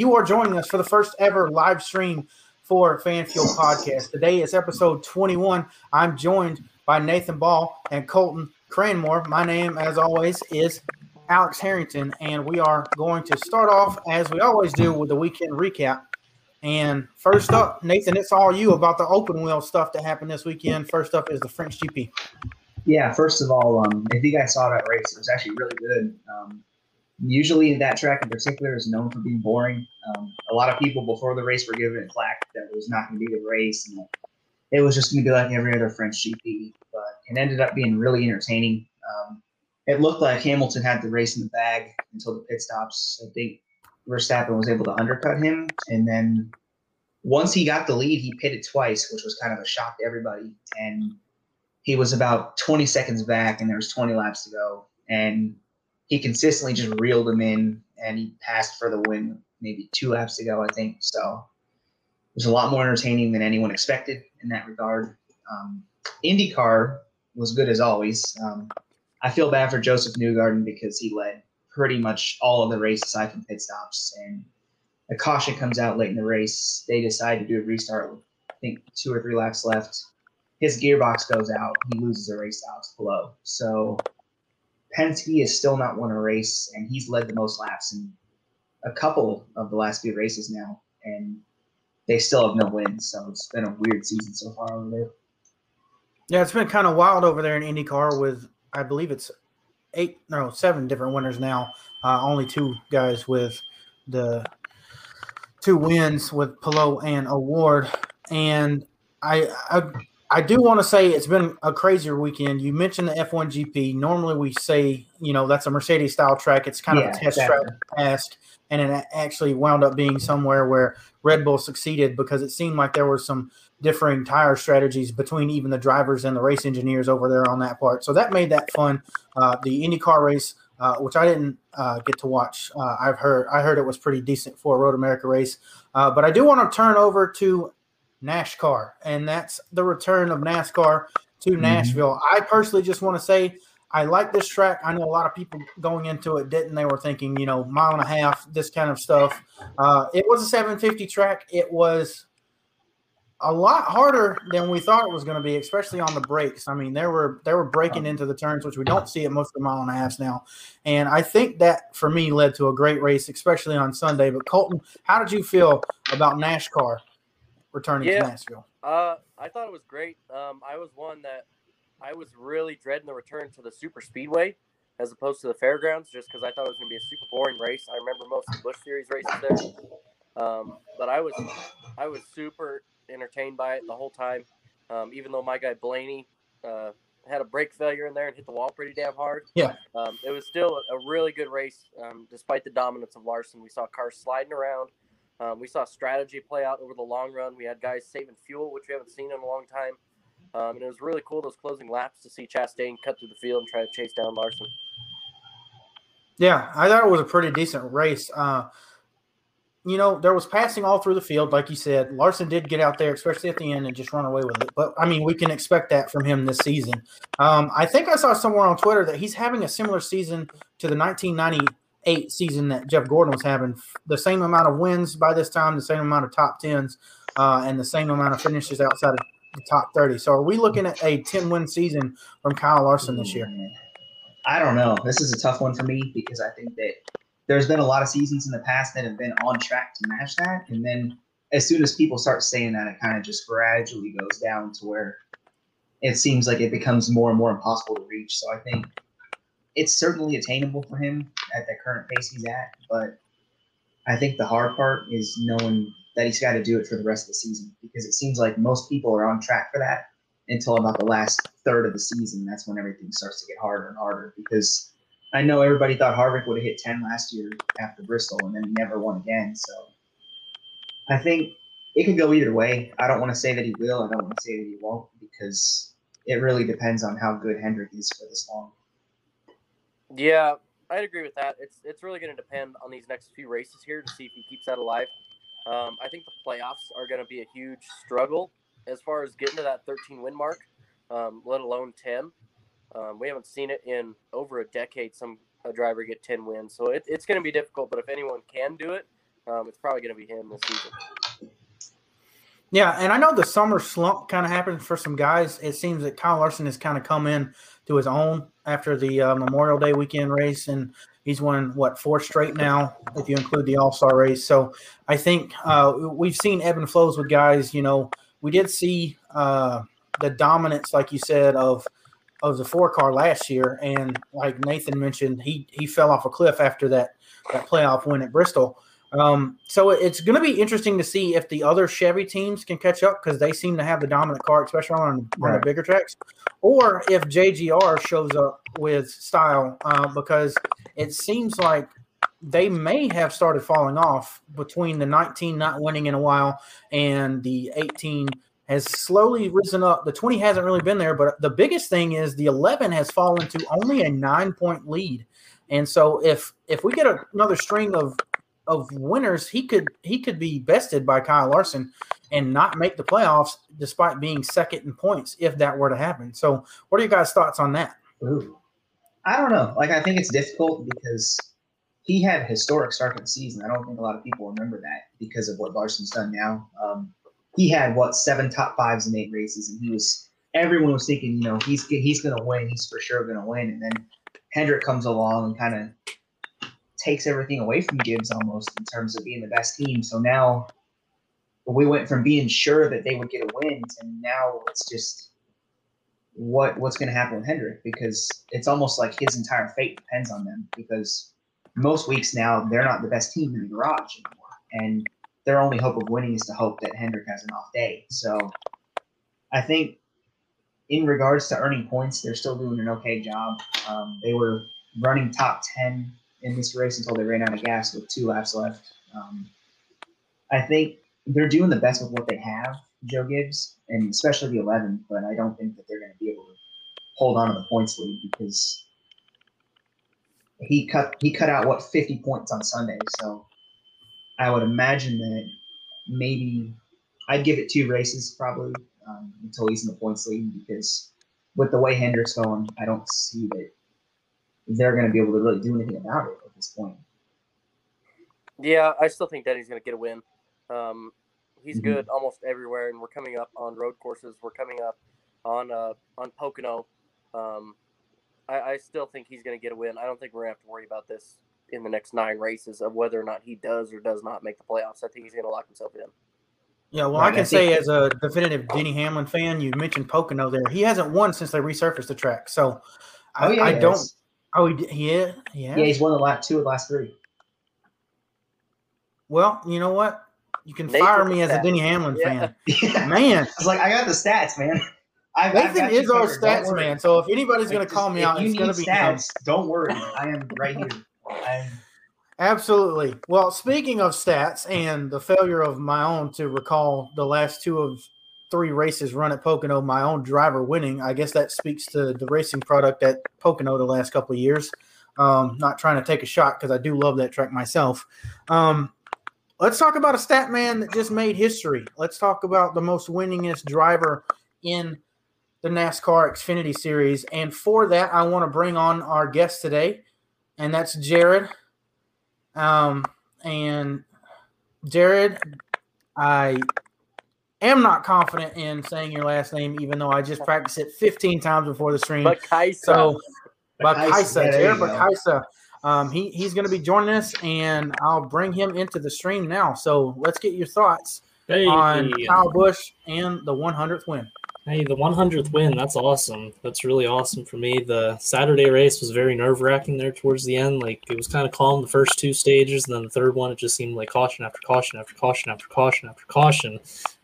You are joining us for the first ever live stream for Fan Fuel Podcast. Today is episode 21. I'm joined by Nathan Ball and Colton Cranmore. My name, as always, is Alex Harrington, and we are going to start off as we always do with the weekend recap. And first up, Nathan, it's all you about the open wheel stuff that happened this weekend. First up is the French GP. Yeah, first of all, um, if you guys saw that race, it was actually really good. Um, usually, that track in particular is known for being boring. Um, a lot of people before the race were given a flack that it was not going to be the race, and it was just going to be like every other French GP. But it ended up being really entertaining. Um, it looked like Hamilton had the race in the bag until the pit stops. I think Verstappen was able to undercut him, and then once he got the lead, he pitted twice, which was kind of a shock to everybody. And he was about 20 seconds back, and there was 20 laps to go, and he consistently just reeled him in, and he passed for the win. Maybe two laps to go, I think. So it was a lot more entertaining than anyone expected in that regard. Um, IndyCar was good as always. Um, I feel bad for Josef Newgarden because he led pretty much all of the race aside from pit stops. And a caution comes out late in the race. They decide to do a restart with, I think, two or three laps left. His gearbox goes out. He loses a race out below. So Penske has still not won a race, and he's led the most laps in a couple of the last few races now. And they still have no wins. So it's been a weird season so far over there. Yeah, it's been kind of wild over there in IndyCar with, I believe it's eight, no, seven different winners now. Uh, only two guys with the two wins with Palou and O'Ward, And I, I, I do want to say it's been a crazier weekend. You mentioned the F1 GP. Normally we say, you know, that's a Mercedes style track. It's kind yeah, of a test exactly. track past, and it actually wound up being somewhere where Red Bull succeeded because it seemed like there were some differing tire strategies between even the drivers and the race engineers over there on that part. So that made that fun. Uh, the IndyCar race, uh, which I didn't uh, get to watch, uh, I've heard I heard it was pretty decent for a Road America race. Uh, but I do want to turn over to NASCAR, and that's the return of NASCAR to mm-hmm. Nashville. I personally just want to say I like this track. I know a lot of people going into it didn't. They were thinking, you know, mile and a half, this kind of stuff. Uh, it was a 750 track. It was a lot harder than we thought it was going to be, especially on the brakes. I mean, they were they were breaking into the turns, which we don't see at most of the mile and a half now. And I think that for me led to a great race, especially on Sunday. But Colton, how did you feel about NASCAR returning yeah, to Nashville? Uh, I thought it was great. Um, I was one that I was really dreading the return to the super speedway as opposed to the fairgrounds, just because I thought it was going to be a super boring race. I remember most of the Busch Series races there, um, but I was I was super entertained by it the whole time. Um, even though my guy Blaney uh, had a brake failure in there and hit the wall pretty damn hard. Yeah, um, it was still a, a really good race um, despite the dominance of Larson. We saw cars sliding around. Um, we saw strategy play out over the long run. We had guys saving fuel, which we haven't seen in a long time. Um, and it was really cool those closing laps to see Chastain cut through the field and try to chase down Larson. Yeah, I thought it was a pretty decent race. Uh, you know, there was passing all through the field, like you said. Larson did get out there, especially at the end, and just run away with it. But I mean, we can expect that from him this season. Um, I think I saw somewhere on Twitter that he's having a similar season to the 1998 season that Jeff Gordon was having. The same amount of wins by this time, the same amount of top tens, uh, and the same amount of finishes outside of the top 30. So are we looking at a 10 win season from Kyle Larson this year? I don't know. This is a tough one for me because I think that there's been a lot of seasons in the past that have been on track to match that. And then as soon as people start saying that, it kind of just gradually goes down to where it seems like it becomes more and more impossible to reach. So I think it's certainly attainable for him at the current pace he's at. But I think the hard part is knowing that he's got to do it for the rest of the season because it seems like most people are on track for that until about the last third of the season. That's when everything starts to get harder and harder because I know everybody thought Harvick would have hit 10 last year after Bristol and then he never won again. So I think it could go either way. I don't want to say that he will. I don't want to say that he won't because it really depends on how good Hendrick is for this long. Yeah, I'd agree with that. It's it's really going to depend on these next few races here to see if he keeps that alive. Um, I think the playoffs are going to be a huge struggle as far as getting to that 13 win mark, um, let alone 10. Um, we haven't seen it in over a decade. Some a driver get 10 wins, so it, it's going to be difficult. But if anyone can do it, um, it's probably going to be him this season. Yeah, and I know the summer slump kind of happened for some guys. It seems that Kyle Larson has kind of come in to his own after the uh, Memorial Day weekend race, and he's won what four straight now, if you include the All Star race. So I think uh, we've seen ebb and flows with guys. You know, we did see uh, the dominance, like you said, of of the four car last year, and like Nathan mentioned, he he fell off a cliff after that that playoff win at Bristol. Um, so it's going to be interesting to see if the other Chevy teams can catch up because they seem to have the dominant car, especially on, right. on the bigger tracks, or if JGR shows up with style uh, because it seems like they may have started falling off between the 19 not winning in a while and the 18 has slowly risen up. The 20 hasn't really been there, but the biggest thing is the 11 has fallen to only a nine point lead. And so if if we get a, another string of of winners, he could he could be bested by Kyle Larson and not make the playoffs despite being second in points if that were to happen. So, what are you guys' thoughts on that? Ooh. I don't know. Like, I think it's difficult because he had a historic start to the season. I don't think a lot of people remember that because of what Larson's done now. Um, he had what seven top fives in eight races, and he was everyone was thinking, you know, he's he's going to win. He's for sure going to win. And then Hendrick comes along and kind of takes everything away from Gibbs almost in terms of being the best team. So now we went from being sure that they would get a win to now it's just what what's going to happen with Hendrick because it's almost like his entire fate depends on them because most weeks now they're not the best team in the garage anymore and their only hope of winning is to hope that Hendrick has an off day. So I think in regards to earning points, they're still doing an okay job. Um, they were running top 10 in this race until they ran out of gas with two laps left. Um, I think they're doing the best with what they have, Joe Gibbs, and especially the 11. But I don't think that they're going to be able to hold on to the points lead because he cut he cut out what 50 points on Sunday. So I would imagine that maybe I'd give it two races probably um, until he's in the points lead because with the way Hendrick's going, I don't see that they're going to be able to really do anything about it at this point. Yeah, I still think Denny's going to get a win. Um, he's mm-hmm. good almost everywhere, and we're coming up on road courses. We're coming up on uh, on Pocono. Um, I, I still think he's going to get a win. I don't think we're going to have to worry about this in the next nine races of whether or not he does or does not make the playoffs. I think he's going to lock himself in. Yeah, well, I can say as a definitive Denny Hamlin fan, you mentioned Pocono there. He hasn't won since they resurfaced the track, so I, oh, yeah, I don't. Oh, he did, yeah, yeah. Yeah, he's won the last two of the last three. Well, you know what? You can Nathan fire me as a Denny Hamlin yeah. fan. Man, I was like, I got the stats, man. I've, Nathan I've is our stats man. So if anybody's going to call me out, it's going to be stats. Him. Don't worry, I am right here. I'm... Absolutely. Well, speaking of stats and the failure of my own to recall the last two of three races run at Pocono, my own driver winning. I guess that speaks to the racing product at Pocono the last couple years. Um, not trying to take a shot because I do love that track myself. Um, let's talk about a stat man that just made history. Let's talk about the most winningest driver in the NASCAR Xfinity Series. And for that, I want to bring on our guest today, and that's Jared. Um, and Jared, I am not confident in saying your last name, even though I just practiced it 15 times before the stream. But Kaisa. So, Bakaisa, Jared Bakaisa. Um, he, he's going to be joining us, and I'll bring him into the stream now. So let's get your thoughts hey. on Kyle Busch and the 100th win. Hey, the 100th win. That's awesome. That's really awesome for me. The Saturday race was very nerve wracking there towards the end. Like, it was kind of calm the first two stages, and then the third one, it just seemed like caution after caution after caution after caution after caution.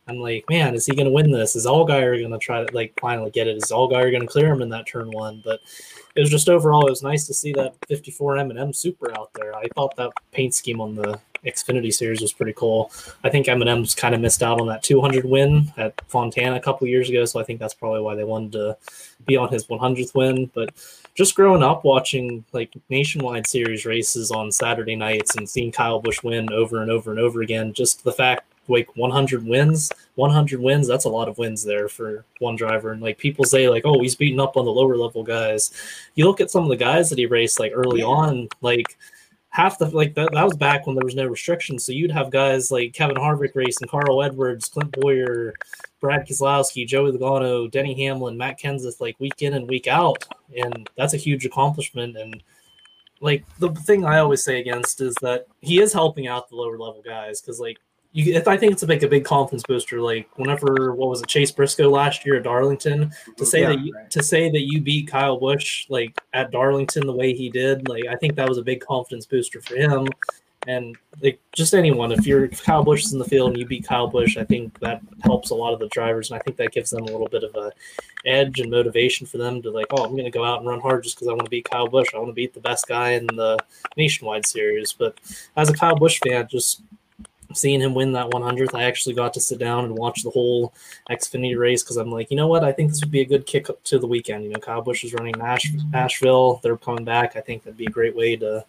I'm like, man, is he going to win this? Is Allgaier going to try to like finally get it? Is Allgaier going to clear him in that turn one? But it was just overall, it was nice to see that 54 M&M Super out there. I thought that paint scheme on the Xfinity series was pretty cool. I think M&M's kind of missed out on that 200 win at Fontana a couple years ago, so I think that's probably why they wanted to be on his 100th win. But just growing up watching like nationwide series races on Saturday nights and seeing Kyle Busch win over and over and over again, just the fact like 100 wins 100 wins that's a lot of wins there for one driver and like people say like oh he's beating up on the lower level guys you look at some of the guys that he raced like early on like half the like that, that was back when there was no restrictions. So you'd have guys like Kevin Harvick racing, Carl Edwards, Clint Bowyer, Brad Keselowski, Joey Logano, Denny Hamlin, Matt Kenseth, like week in and week out, and that's a huge accomplishment. And like the thing I always say against is that he is helping out the lower level guys because like you, I think it's a, like a big confidence booster. Like whenever what was it, Chase Briscoe last year at Darlington, to say Yeah, that you, right. to say that you beat Kyle Busch like at Darlington the way he did, like I think that was a big confidence booster for him. And like just anyone, if you're if Kyle Busch is in the field and you beat Kyle Busch, I think that helps a lot of the drivers, and I think that gives them a little bit of a edge and motivation for them to like, oh, I'm going to go out and run hard just because I want to beat Kyle Busch. I want to beat the best guy in the nationwide series. But as a Kyle Busch fan, just seeing him win that 100th, I actually got to sit down and watch the whole Xfinity race because I'm like, you know what? I think this would be a good kick up to the weekend. You know, Kyle Busch is running Nash- Nashville. They're coming back. I think that'd be a great way to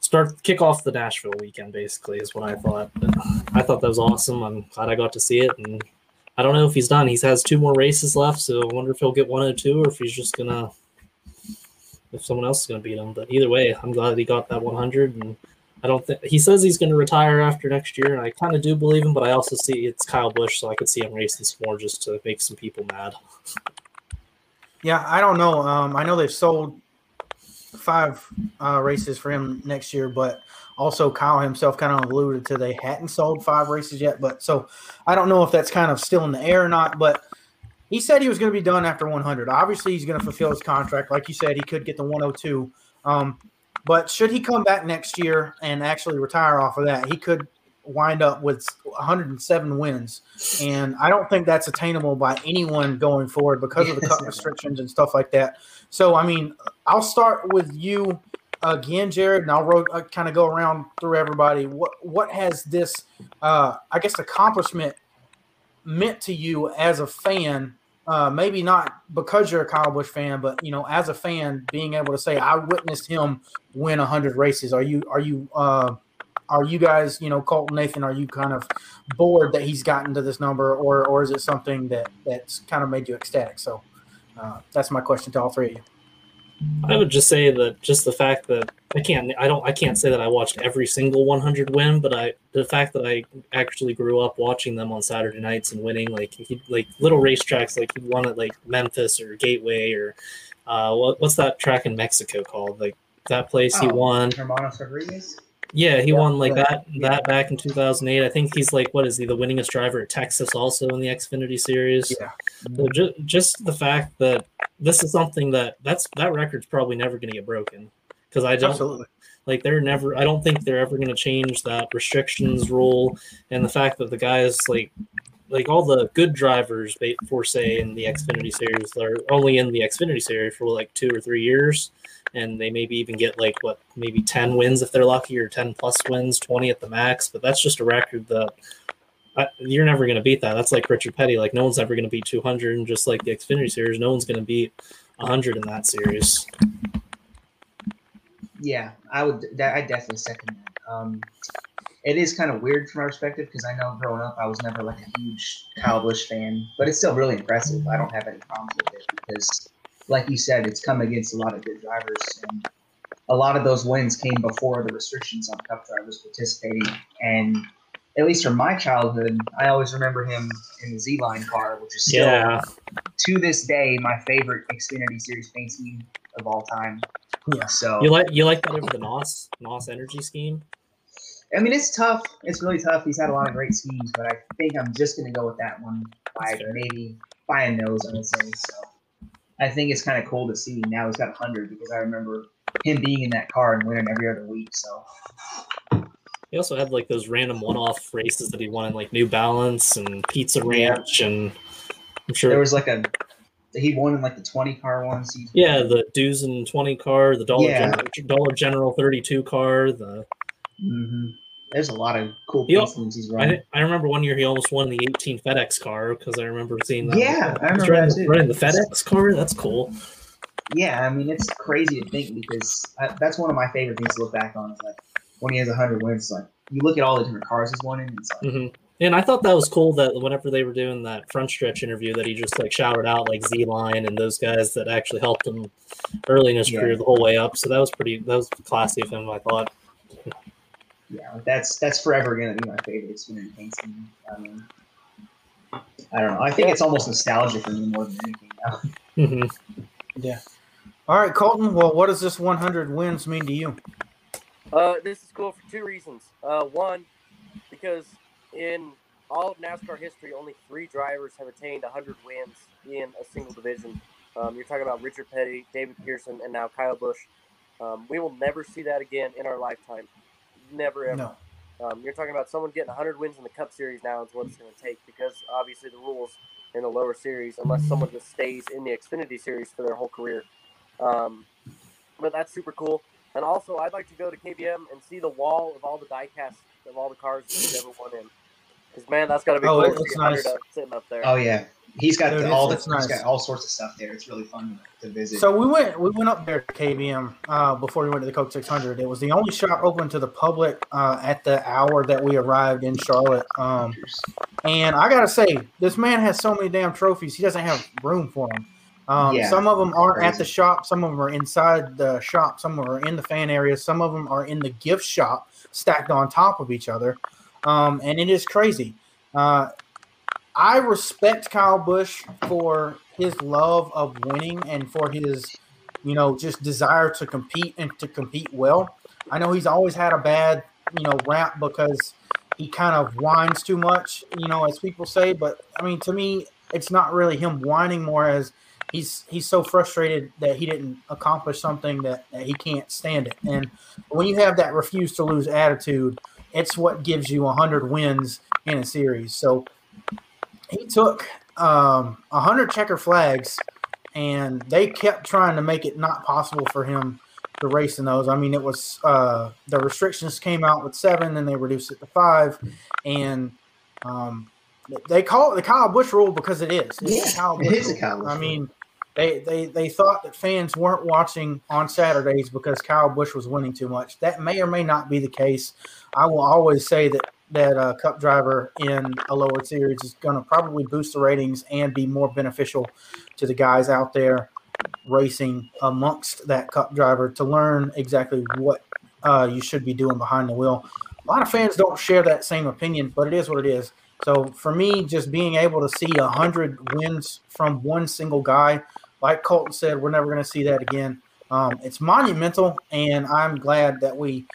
start kick off the Nashville weekend. Basically, is what I thought. But I thought that was awesome. I'm glad I got to see it, and I don't know if he's done. He has two more races left, so I wonder if he'll get 102 or if he's just gonna if someone else is gonna beat him. But either way, I'm glad he got that 100 and. I don't think he says he's going to retire after next year, and I kind of do believe him. But I also see it's Kyle Busch, so I could see him racing some more just to make some people mad. Yeah, I don't know. Um, I know they've sold five uh, races for him next year, but also Kyle himself kind of alluded to they hadn't sold five races yet. But so I don't know if that's kind of still in the air or not. But he said he was going to be done after 100. Obviously, he's going to fulfill his contract. Like you said, he could get the 102. Um, but should he come back next year and actually retire off of that, he could wind up with 107 wins. And I don't think that's attainable by anyone going forward because of the cut restrictions and stuff like that. So, I mean, I'll start with you again, Jared, and I'll ro- uh, kind of go around through everybody. What what has this, uh, I guess, accomplishment meant to you as a fan? Uh, maybe not because you're a Kyle Busch fan, but you know, as a fan, being able to say I witnessed him win hundred races. Are you are you uh, are you guys, you know, Colton Nathan, are you kind of bored that he's gotten to this number, or or is it something that that's kind of made you ecstatic? So uh, that's my question to all three of you. I would just say that just the fact that I can't I don't I can't say that I watched every single 100 win, but I the fact that I actually grew up watching them on Saturday nights and winning like he like little racetracks like he won at like Memphis or Gateway or uh what, what's that track in Mexico called like that place he Oh. won Hermanos Rodriguez. Yeah he Yeah, won like yeah, that yeah. that back in 2008 I think he's like what is he the winningest driver at Texas also in the Xfinity series Yeah. so just, just the fact that this is something that that's that record's probably never going to get broken because I don't Absolutely. like they're never. I don't think they're ever going to change that restrictions rule and the fact that the guys like like all the good drivers for say in the Xfinity series are only in the Xfinity series for like two or three years, and they maybe even get like what maybe ten wins if they're lucky or ten plus wins, twenty at the max. But that's just a record that. I, you're never going to beat that. That's like Richard Petty. Like no one's ever going to beat 200, and just like the Xfinity series, no one's going to beat 100 in that series. Yeah, I would. I definitely second that. Um, it is kind of weird from my perspective because I know growing up I was never like a huge Kyle Busch fan, but it's still really impressive. I don't have any problems with it because, like you said, it's come against a lot of good drivers, and a lot of those wins came before the restrictions on Cup drivers participating. And at least from my childhood, I always remember him in the Z Line car, which is still Yeah, to this day my favorite Xfinity Series paint scheme of all time. Yeah. So you like you like that over the NOS NOS energy scheme. I mean, it's tough. It's really tough. He's had a lot of great schemes, but I think I'm just going to go with that one by maybe by a nose, I would say. So I think it's kind of cool to see now he's got 100 because I remember him being in that car and winning every other week. So He also had like those random one-off races that he won in like New Balance and Pizza Ranch, and I'm sure there was like a he won in like the 20 car one season. yeah, the Dues and Twenty car, the Dollar Yeah. General, Dollar General Thirty Two car. The hmm There's a lot of cool He schemes he's I, running. thi- I remember one year he almost won the 18 FedEx car because I remember seeing that. Yeah, I remember running, that the- too. running the FedEx car. That's cool. Yeah, I mean it's crazy to think because I, that's one of my favorite things to look back on. Is like when he has 100 wins, it's like you look at all the different cars he's won in. It's like hmm And I thought that was cool that whenever they were doing that front stretch interview, that he just like shouted out like Z Line and those guys that actually helped him early in his Yeah. career the whole way up. So that was pretty, that was classy of him, I thought. Yeah, like that's that's forever gonna be my favorite Xfinity paint scheme. I mean, I don't know. I think it's almost nostalgia for me more than anything now. hmm All right, Colton. Well, what does this 100 wins mean to you? Uh, this is cool for two reasons. Uh, one, because in all of NASCAR history, only three drivers have attained 100 wins in a single division. Um, you're talking about Richard Petty, David Pearson, and now Kyle Busch. Um, we will never see that again in our lifetime. Never ever. No. Um, you're talking about someone getting 100 wins in the Cup Series now is what it's going to take because obviously the rules in the lower series, unless someone just stays in the Xfinity Series for their whole career. Um, but that's super cool. And also, I'd like to go to KBM and see the wall of all the diecast of all the cars that he's ever won in. Because man, that's got to be Oh, cool. it looks nice. sitting up there. Oh yeah, he's got the, all the, it's he's nice. got all sorts of stuff there. It's really fun to visit. So we went we went up there to KBM uh, before we went to the Coke 600. It was the only shop open to the public uh, at the hour that we arrived in Charlotte. Um, and I gotta say, this man has so many damn trophies. He doesn't have room for them. Um, Yeah, some of them aren't at the shop. Some of them are inside the shop. Some of them are in the fan area. Some of them are in the gift shop, stacked on top of each other. Um, and it is crazy. Uh, I respect Kyle Busch for his love of winning and for his, you know, just desire to compete and to compete well. I know he's always had a bad, you know, rap because he kind of whines too much, you know, as people say. But I mean, to me, it's not really him whining more as he's he's so frustrated that he didn't accomplish something that, that he can't stand it. And when you have that refuse to lose attitude, it's what gives you 100 wins in a series. So he took um, 100 checker flags and they kept trying to make it not possible for him to race in those. I mean, it was uh, the restrictions came out with seven and they reduced it to five. And um, they call it the Kyle Busch rule because it is. It's Yeah, Kyle it Busch is a. Kyle Busch I mean, they, they, they thought that fans weren't watching on Saturdays because Kyle Busch was winning too much. That may or may not be the case. I will always say that that uh, Cup driver in a lower series is going to probably boost the ratings and be more beneficial to the guys out there racing amongst that Cup driver to learn exactly what uh, you should be doing behind the wheel. A lot of fans don't share that same opinion, but it is what it is. So for me, just being able to see a hundred wins from one single guy, like Colton said, we're never going to see that again. Um, it's monumental, and I'm glad that we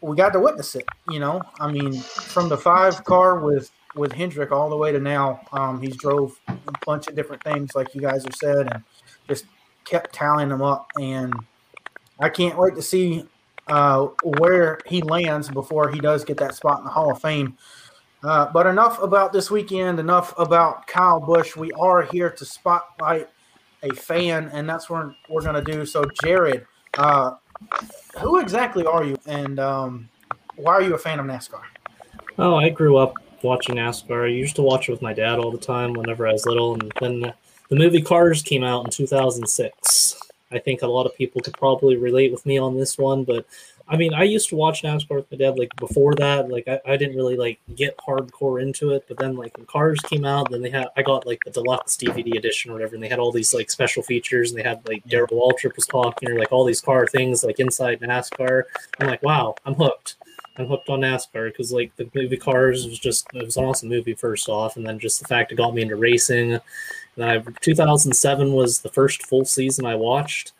we got to witness it. You know, I mean, from the five car with with Hendrick all the way to now, um, he's drove a bunch of different things, like you guys have said, and just kept tallying them up. And I can't wait to see uh, where he lands before he does get that spot in the Hall of Fame. Uh, but enough about this weekend. Enough about Kyle Busch. We are here to spotlight a fan, and that's what we're going to do. So, Jared, uh, who exactly are you, and um, why are you a fan of NASCAR? Oh, I grew up watching NASCAR. I used to watch it with my dad all the time whenever I was little, and then the movie Cars came out in 2006. I think a lot of people could probably relate with me on this one, but I mean, I used to watch NASCAR with my dad like before that. Like, I, I didn't really like get hardcore into it, but then like when Cars came out, then they had I got like the deluxe DVD edition or whatever, and they had all these like special features, and they had like Darrell Waltrip was talking or like all these car things like inside NASCAR. I'm like, wow, I'm hooked. I'm hooked on NASCAR because like the movie Cars was just it was an awesome movie first off, and then just the fact it got me into racing. And then I, 2007 was the first full season I watched,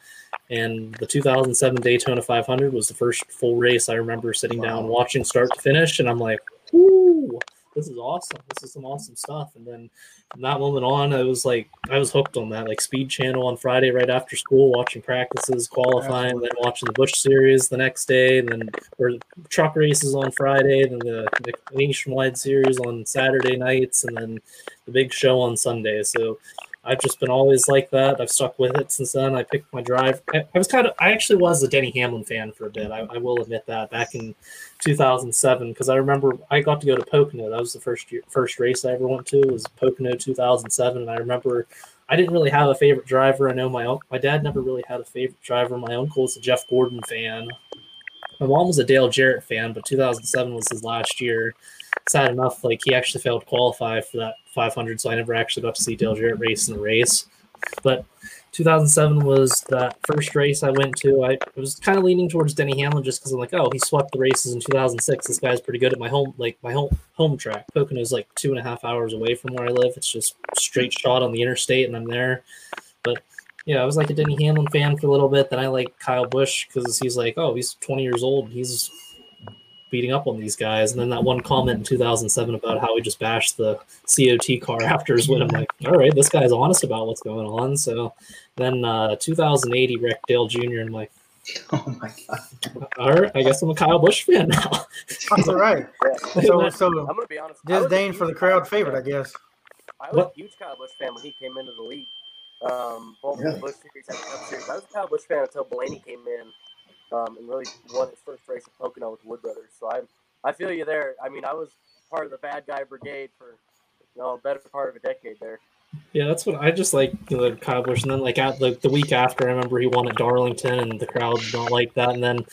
and the 2007 Daytona 500 was the first full race I remember sitting down watching start to finish, and I'm like, "Whoo, this is awesome! This is some awesome stuff." And then from that moment on, I was like, I was hooked on that, like Speed Channel on Friday right after school, watching practices, qualifying, then watching the Busch Series the next day, and then or truck races on Friday, then the, the nationwide series on Saturday nights, and then the big show on Sunday. So I've just been always like that. I've stuck with it since then. I picked my drive. I, I was kind of, I actually was a Denny Hamlin fan for a bit. I, I will admit that back in 2007 because I remember I got to go to Pocono. That was the first year, first race I ever went to was Pocono 2007, and I remember. I didn't really have a favorite driver. I know my my dad never really had a favorite driver. My uncle was a Jeff Gordon fan. My mom was a Dale Jarrett fan, but 2007 was his last year. Sad enough, like he actually failed to qualify for that 500, so I never actually got to see Dale Jarrett race in the race. But 2007 was that first race I went to. I was kind of leaning towards Denny Hamlin just because I'm like, oh, he swept the races in 2006. This guy's pretty good at my home, like my home home track. Pocono is like two and a half hours away from where I live. It's just straight shot on the interstate, and I'm there. But yeah, I was like a Denny Hamlin fan for a little bit. Then I like Kyle Busch because he's like, oh, he's 20 years old. He's beating up on these guys. And then that one comment in 2007 about how he just bashed the COT car after his win. I'm like, all right, this guy's honest about what's going on. So then uh, 2008, he wrecked Dale Jr. and I'm like, Oh my god. all right, I guess I'm a Kyle Busch fan now. That's all right. Yeah. So, so I'm gonna be honest. I was disdain for the crowd Kyle favorite, I guess. I was What? a huge Kyle Busch fan when he came into the league. Um, both Really? the Busch Series and the Cup Series. I was a Kyle Busch fan until Blaney came in um, and really won his first race at Pocono with Wood Brothers. So I, I feel you there. I mean, I was part of the bad guy brigade for you know, a better part of a decade there. Yeah, that's what I just like the Kyle Busch. And then like at the, the week after, I remember he won at Darlington, and the crowd did not like that. And then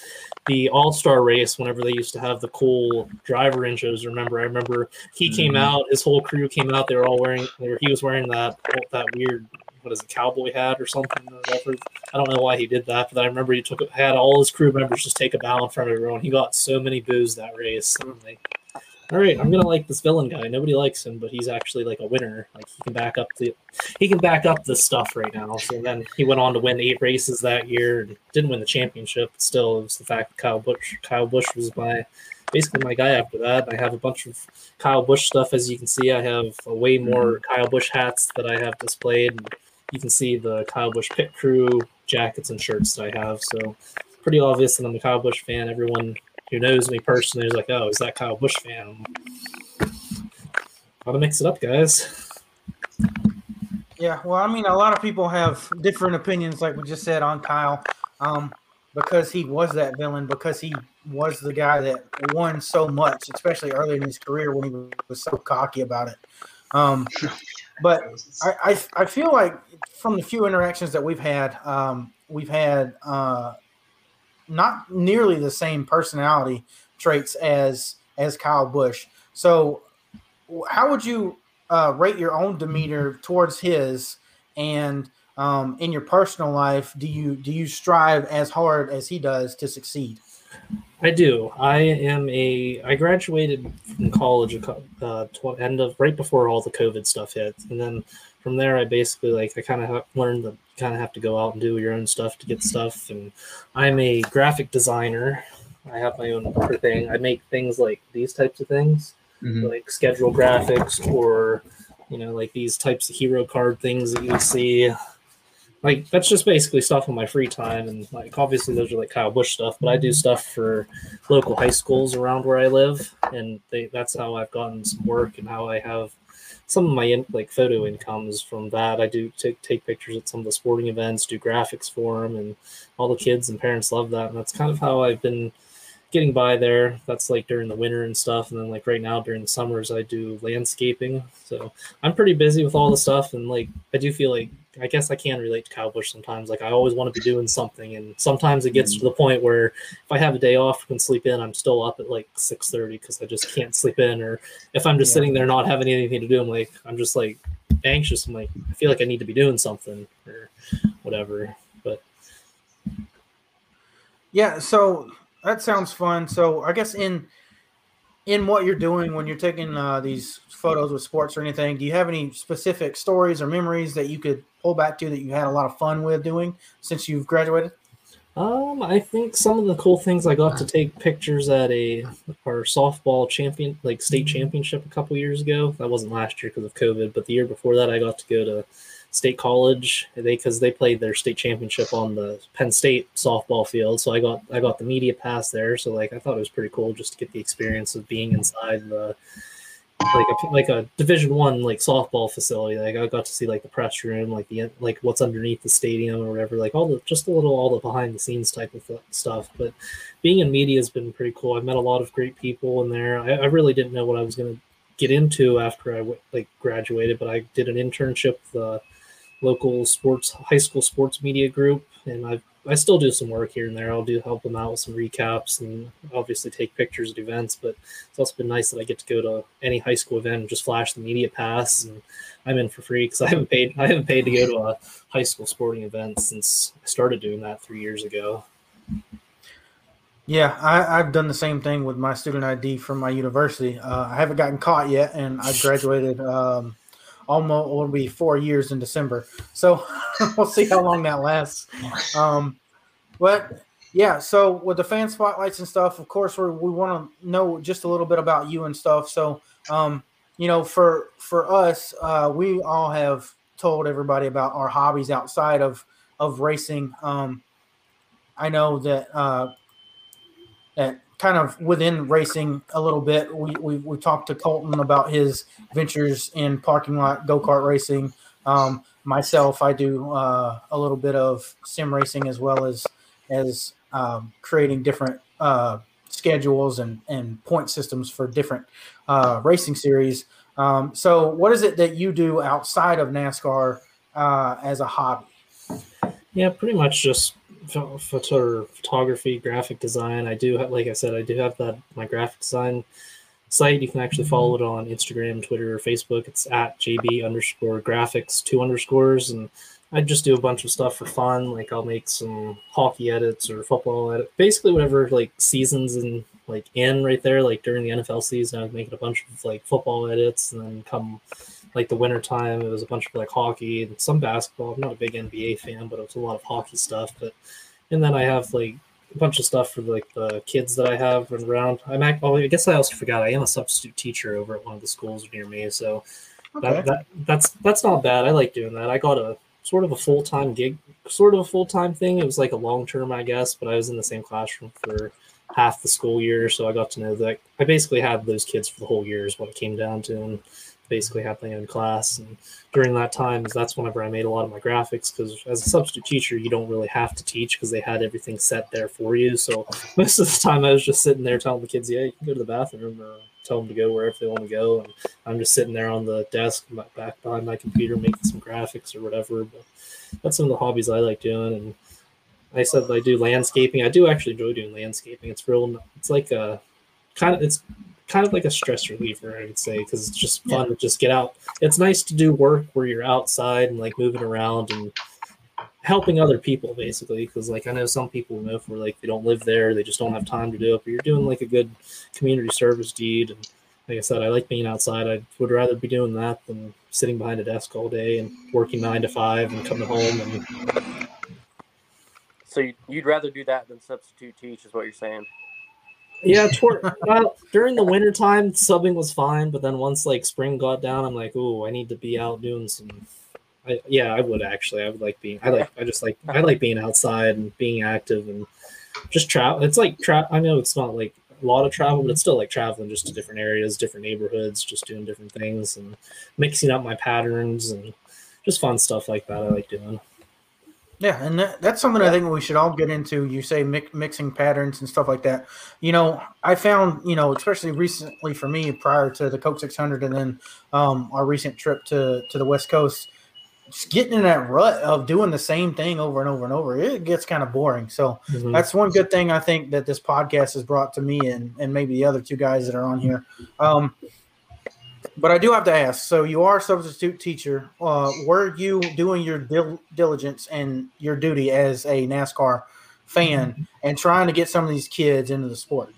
the All Star race, whenever they used to have the cool driver intros, remember? I remember he came Mhm. out, his whole crew came out. They were all wearing, they were, he was wearing that that weird what is a cowboy hat or something or whatever. I don't know why he did that, but I remember he took had all his crew members just take a bow in front of everyone. He got so many boos that race. I'm like, all right, I'm gonna like this villain guy. Nobody likes him, but he's actually like a winner. Like he can back up the he can back up this stuff right now. So then he went on to win eight races that year. and Didn't win the championship, but still it was the fact that Kyle Busch Kyle Busch was my basically my guy after that. I have a bunch of Kyle Busch stuff as you can see. I have a way more mm-hmm. Kyle Busch hats that I have displayed. And you can see the Kyle Busch pit crew jackets and shirts that I have. So pretty obvious that I'm a Kyle Busch fan. Everyone who knows me personally is like, oh, is that Kyle Busch fan? Gotta mix it up, guys. Yeah, well, I mean, a lot of people have different opinions, like we just said on Kyle, um, because he was that villain, because he was the guy that won so much, especially early in his career when he was so cocky about it. Um, but I, I, I feel like from the few interactions that we've had, um, we've had uh, not nearly the same personality traits as as Kyle Busch. So, how would you uh, rate your own demeanor towards his? And um, in your personal life, do you do you strive as hard as he does to succeed? I do. I am a. I graduated from college uh, tw- end of right before all the COVID stuff hit, and then from there, I basically like I kind of ha- learned that kind of have to go out and do your own stuff to get stuff. And I'm a graphic designer. I have my own thing. I make things like these types of things, Mhm. like schedule graphics, or you know, like these types of hero card things that you see like that's just basically stuff in my free time and like obviously those are like kyle busch stuff but i do stuff for local high schools around where i live and they, that's how i've gotten some work and how i have some of my in, like photo incomes from that. I do take, take pictures at some of the sporting events do graphics for them and all the kids and parents love that and that's kind of how i've been getting by there. That's like during the winter and stuff and then like right now during the summers i do landscaping so i'm pretty busy with all the stuff and like i do feel like I guess I can relate to Kyle Busch sometimes. Like I always want to be doing something, and sometimes it gets to the point where if I have a day off and sleep in, I'm still up at like six thirty because I just can't sleep in. Or if I'm just Yeah. sitting there not having anything to do, I'm like I'm just like anxious. I'm like I feel like I need to be doing something or whatever. But Yeah, so that sounds fun. So I guess in in what you're doing when you're taking uh, these photos with sports or anything, do you have any specific stories or memories that you could pull back to that you had a lot of fun with doing since you've graduated? Um, I think some of the cool things I got to take pictures at a our softball champion like state championship a couple years ago. That wasn't last year because of COVID, but the year before that, I got to go to state college. They because they played their state championship on the Penn State softball field, so I got I got the media pass there. So like I thought it was pretty cool just to get the experience of being inside the like a like a division one like softball facility like i got to see like the press room like the like what's underneath the stadium or whatever like all the just a little all the behind the scenes type of stuff but being in media has been pretty cool i've met a lot of great people in there i, I really didn't know what i was to get into after i like graduated but i did an internship the local sports high school sports media group and i've I still do some work here and there. I'll do help them out with some recaps and obviously take pictures at events. But it's also been nice that I get to go to any high school event and just flash the media pass, and I'm in for free because I haven't paid I haven't paid to go to a high school sporting event since I started doing that three years ago. Yeah, I, I've done the same thing with my student ID from my university. Uh, I haven't gotten caught yet, and I graduated um, almost will be four years in December. So we'll see how long that lasts. Um, but yeah, so with the fan spotlights and stuff, of course, we we want to know just a little bit about you and stuff. So, um, you know, for for us, uh, we all have told everybody about our hobbies outside of of racing. Um, I know that uh, that kind of within racing a little bit. We, we, we talked to Colton about his ventures in parking lot go kart racing. Um, myself, I do uh, a little bit of sim racing as well as as um, creating different uh, schedules and and point systems for different uh, racing series. Um, so, what is it that you do outside of NASCAR uh, as a hobby? Yeah, pretty much just photography, graphic design. I do have, like I said, I do have that my graphic design site. You can actually mm-hmm. follow it on Instagram, Twitter, or Facebook. It's at JB underscore graphics two underscores, and I just do a bunch of stuff for fun. Like I'll make some hockey edits or football edit, basically whatever like seasons and like in right there. Like during the NFL season, I was making a bunch of like football edits, and then come like the winter time, it was a bunch of like hockey and some basketball. I'm not a big NBA fan, but it was a lot of hockey stuff. But and then I have like a bunch of stuff for like the kids that I have around. I'm act- oh, I guess I also forgot I am a substitute teacher over at one of the schools near me, so okay. that, that that's that's not bad. I like doing that. I got a sort of a full time gig, sort of a full time thing. It was like a long term, I guess, but I was in the same classroom for half the school year, so I got to know that I basically had those kids for the whole year is what it came down to. And basically had my own class. And during that time, that's whenever I made a lot of my graphics because as a substitute teacher, you don't really have to teach because they had everything set there for you. So most of the time, I was just sitting there telling the kids, "Yeah, you can go to the bathroom," or tell them to go wherever they want to go. And I'm just sitting there on the desk back behind my computer making some graphics or whatever. But that's some of the hobbies I like doing. And I said I do landscaping. I do actually enjoy doing landscaping. It's real. It's like a kind of it's kind of like a stress reliever, I would say, because it's just fun yeah. to just get out. It's nice to do work where you're outside and like moving around and helping other people, basically. Because like I know some people know for like they don't live there, they just don't have time to do it, but you're doing like a good community service deed. And like I said, I like being outside. I would rather be doing that than sitting behind a desk all day and working nine to five and coming home and. So you'd rather do that than substitute teach, is what you're saying? Yeah, toward, well, during the winter time, subbing was fine, but then once like spring got down, I'm like, oh, I need to be out doing some. I, yeah, I would actually. I would like being. I like. I just like. I like being outside and being active and just travel. It's like travel. I know it's not like a lot of travel, but it's still like traveling just to different areas, different neighborhoods, just doing different things and mixing up my patterns and just fun stuff like that. I like doing. Yeah, and that, that's something I think we should all get into. You say mixing patterns and stuff like that. You know, I found, you know, especially recently for me, prior to the Coke 600 and then um, our recent trip to to the West Coast, just getting in that rut of doing the same thing over and over and over, it gets kind of boring. So mm-hmm. that's one good thing I think that this podcast has brought to me and and maybe the other two guys that are on here. Um, but I do have to ask. So you are a substitute teacher. Uh, were you doing your dil- diligence and your duty as a NASCAR fan mm-hmm. and trying to get some of these kids into the sport?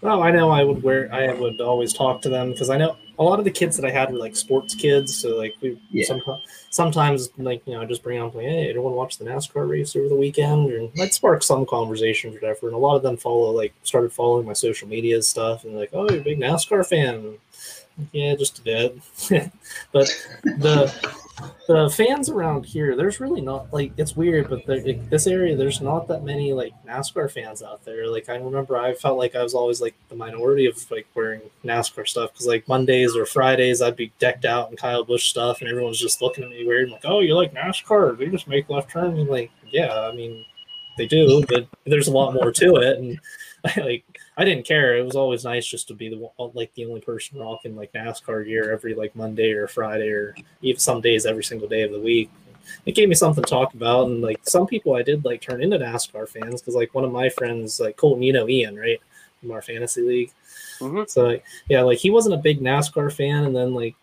Well, I know I would wear. I would always talk to them because I know a lot of the kids that I had were like sports kids. So like we yeah. sometimes, sometimes like you know I just bring up like hey, to watch the NASCAR race over the weekend, and might spark some conversation or whatever. And a lot of them follow like started following my social media stuff and like oh you're a big NASCAR fan. Yeah, just a bit. but the the fans around here, there's really not like it's weird, but there, this area, there's not that many like NASCAR fans out there. Like I remember, I felt like I was always like the minority of like wearing NASCAR stuff because like Mondays or Fridays, I'd be decked out in Kyle Busch stuff, and everyone's just looking at me weird, like, "Oh, you like NASCAR? They just make left turns." And like, yeah, I mean, they do, but there's a lot more to it, and like I didn't care. It was always nice just to be the like the only person rocking like NASCAR gear every like Monday or Friday or even some days every single day of the week. it gave me something to talk about. And like some people I did like turn into NASCAR fans because like one of my friends, like Colton, you know Ian, right? From our fantasy league. Mhm. So like, yeah, like he wasn't a big NASCAR fan, and then like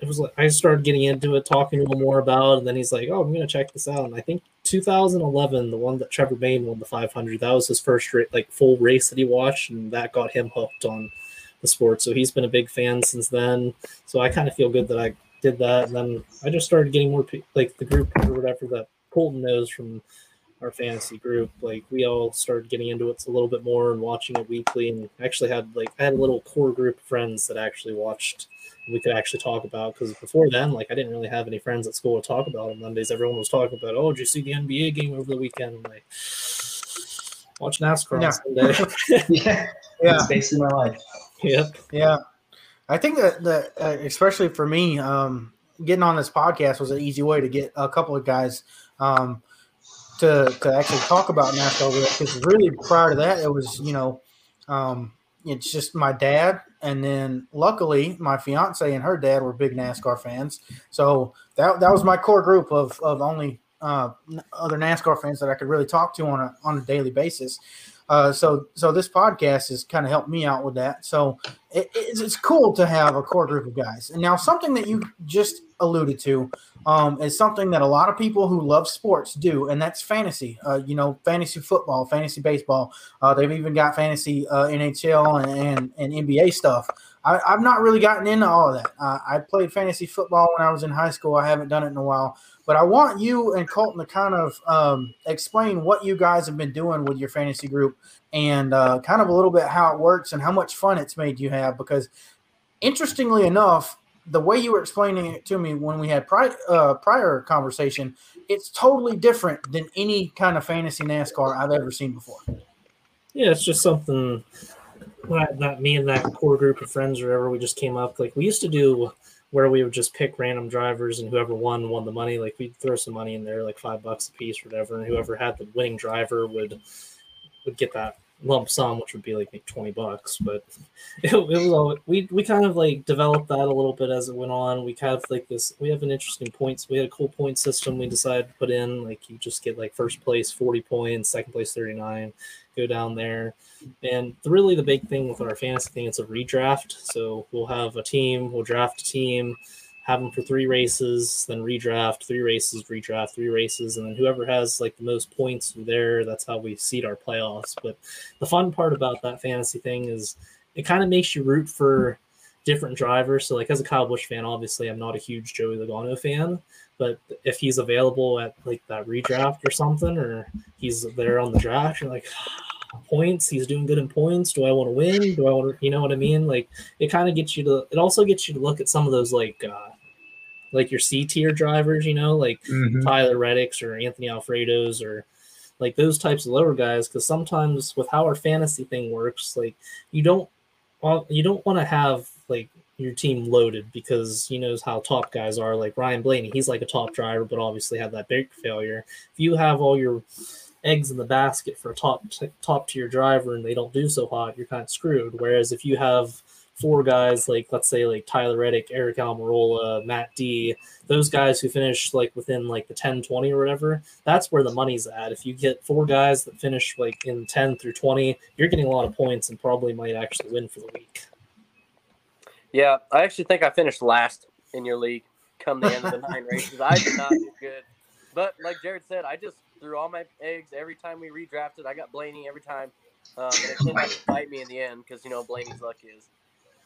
it was like I started getting into it, talking to him more about, it, and then he's like, "Oh, I'm gonna check this out." And I think 2011, the one that Trevor Bayne won the 500, that was his first like full race that he watched, and that got him hooked on the sport. So he's been a big fan since then. So I kind of feel good that I did that, and then I just started getting more like the group or whatever that Colton knows from our fantasy group. Like we all started getting into it a little bit more and watching it weekly, and actually had like I had a little core group of friends that actually watched. We could actually talk about because before then, like I didn't really have any friends at school to talk about on Mondays. Everyone was talking about, oh, did you see the NBA game over the weekend? I'm like, watch NASCAR Yeah. on Sunday. yeah, Yeah, it's basically my life. yep. yeah. I think that that uh, especially for me, um, getting on this podcast was an easy way to get a couple of guys um, to to actually talk about NASCAR. Because really, prior to that, it was you know, um, it's just my dad, and then luckily my fiance and her dad were big NASCAR fans. So that that was my core group of of only uh, other NASCAR fans that I could really talk to on a on a daily basis. Uh, so so this podcast has kind of helped me out with that. So it, it's, it's cool to have a core group of guys. And now something that you just alluded to um, is something that a lot of people who love sports do, and that's fantasy. Uh, you know, fantasy football, fantasy baseball. Uh, they've even got fantasy uh, NHL and, and, and NBA stuff. I, I've not really gotten into all of that. Uh, I played fantasy football when I was in high school. I haven't done it in a while. But I want you and Colton to kind of um, explain what you guys have been doing with your fantasy group and uh, kind of a little bit how it works and how much fun it's made you have. Because interestingly enough, the way you were explaining it to me when we had pri- uh, prior conversation, it's totally different than any kind of fantasy NASCAR I've ever seen before. Yeah, it's just something that, that me and that core group of friends or whatever we just came up. Like we used to do where we would just pick random drivers and whoever won won the money. Like we'd throw some money in there, like five bucks a piece or whatever, and whoever had the winning driver would would get that lump sum, which would be like twenty bucks. But it, it was all we we kind of like developed that a little bit as it went on. We kind of like this. We have an interesting points. We had a cool point system. We decided to put in like you just get like first place forty points, second place thirty nine. Go down there, and really the big thing with our fantasy thing, it's a redraft. So we'll have a team, we'll draft a team, have them for three races, then redraft, three races, redraft, three races, and then whoever has like the most points there, that's how we seed our playoffs. But the fun part about that fantasy thing is it kind of makes you root for different drivers. So like as a Kyle Busch fan, obviously I'm not a huge Joey Logano fan, but if he's available at like that redraft or something, or he's there on the draft, you're like points. He's doing good in points. Do I want to win? Do I want to, you know what I mean? Like it kind of gets you to. It also gets you to look at some of those like, uh like your C tier drivers. You know, like Tyler Reddicks or Anthony Alfredo's or like those types of lower guys. Because sometimes with how our fantasy thing works, like you don't, well, you don't want to have like your team loaded because he knows how top guys are. Like Ryan Blaney, he's like a top driver, but obviously had that big failure. If you have all your eggs in the basket for a top top tier driver and they don't do so hot, you're kind of screwed. Whereas if you have four guys like let's say like Tyler Reddick, Aric Almirola, Matt D, those guys who finish like within like the 10 20 or whatever, that's where the money's at. If you get four guys that finish like in 10 through 20, you're getting a lot of points and probably might actually win for the week. Yeah, I actually think I finished last in your league come the end of the nine races. I did not do good. But like Jared said, I just threw all my eggs every time we redrafted. I got Blaney every time. Um, and it didn't bite me in the end because you know Blaney's luck is.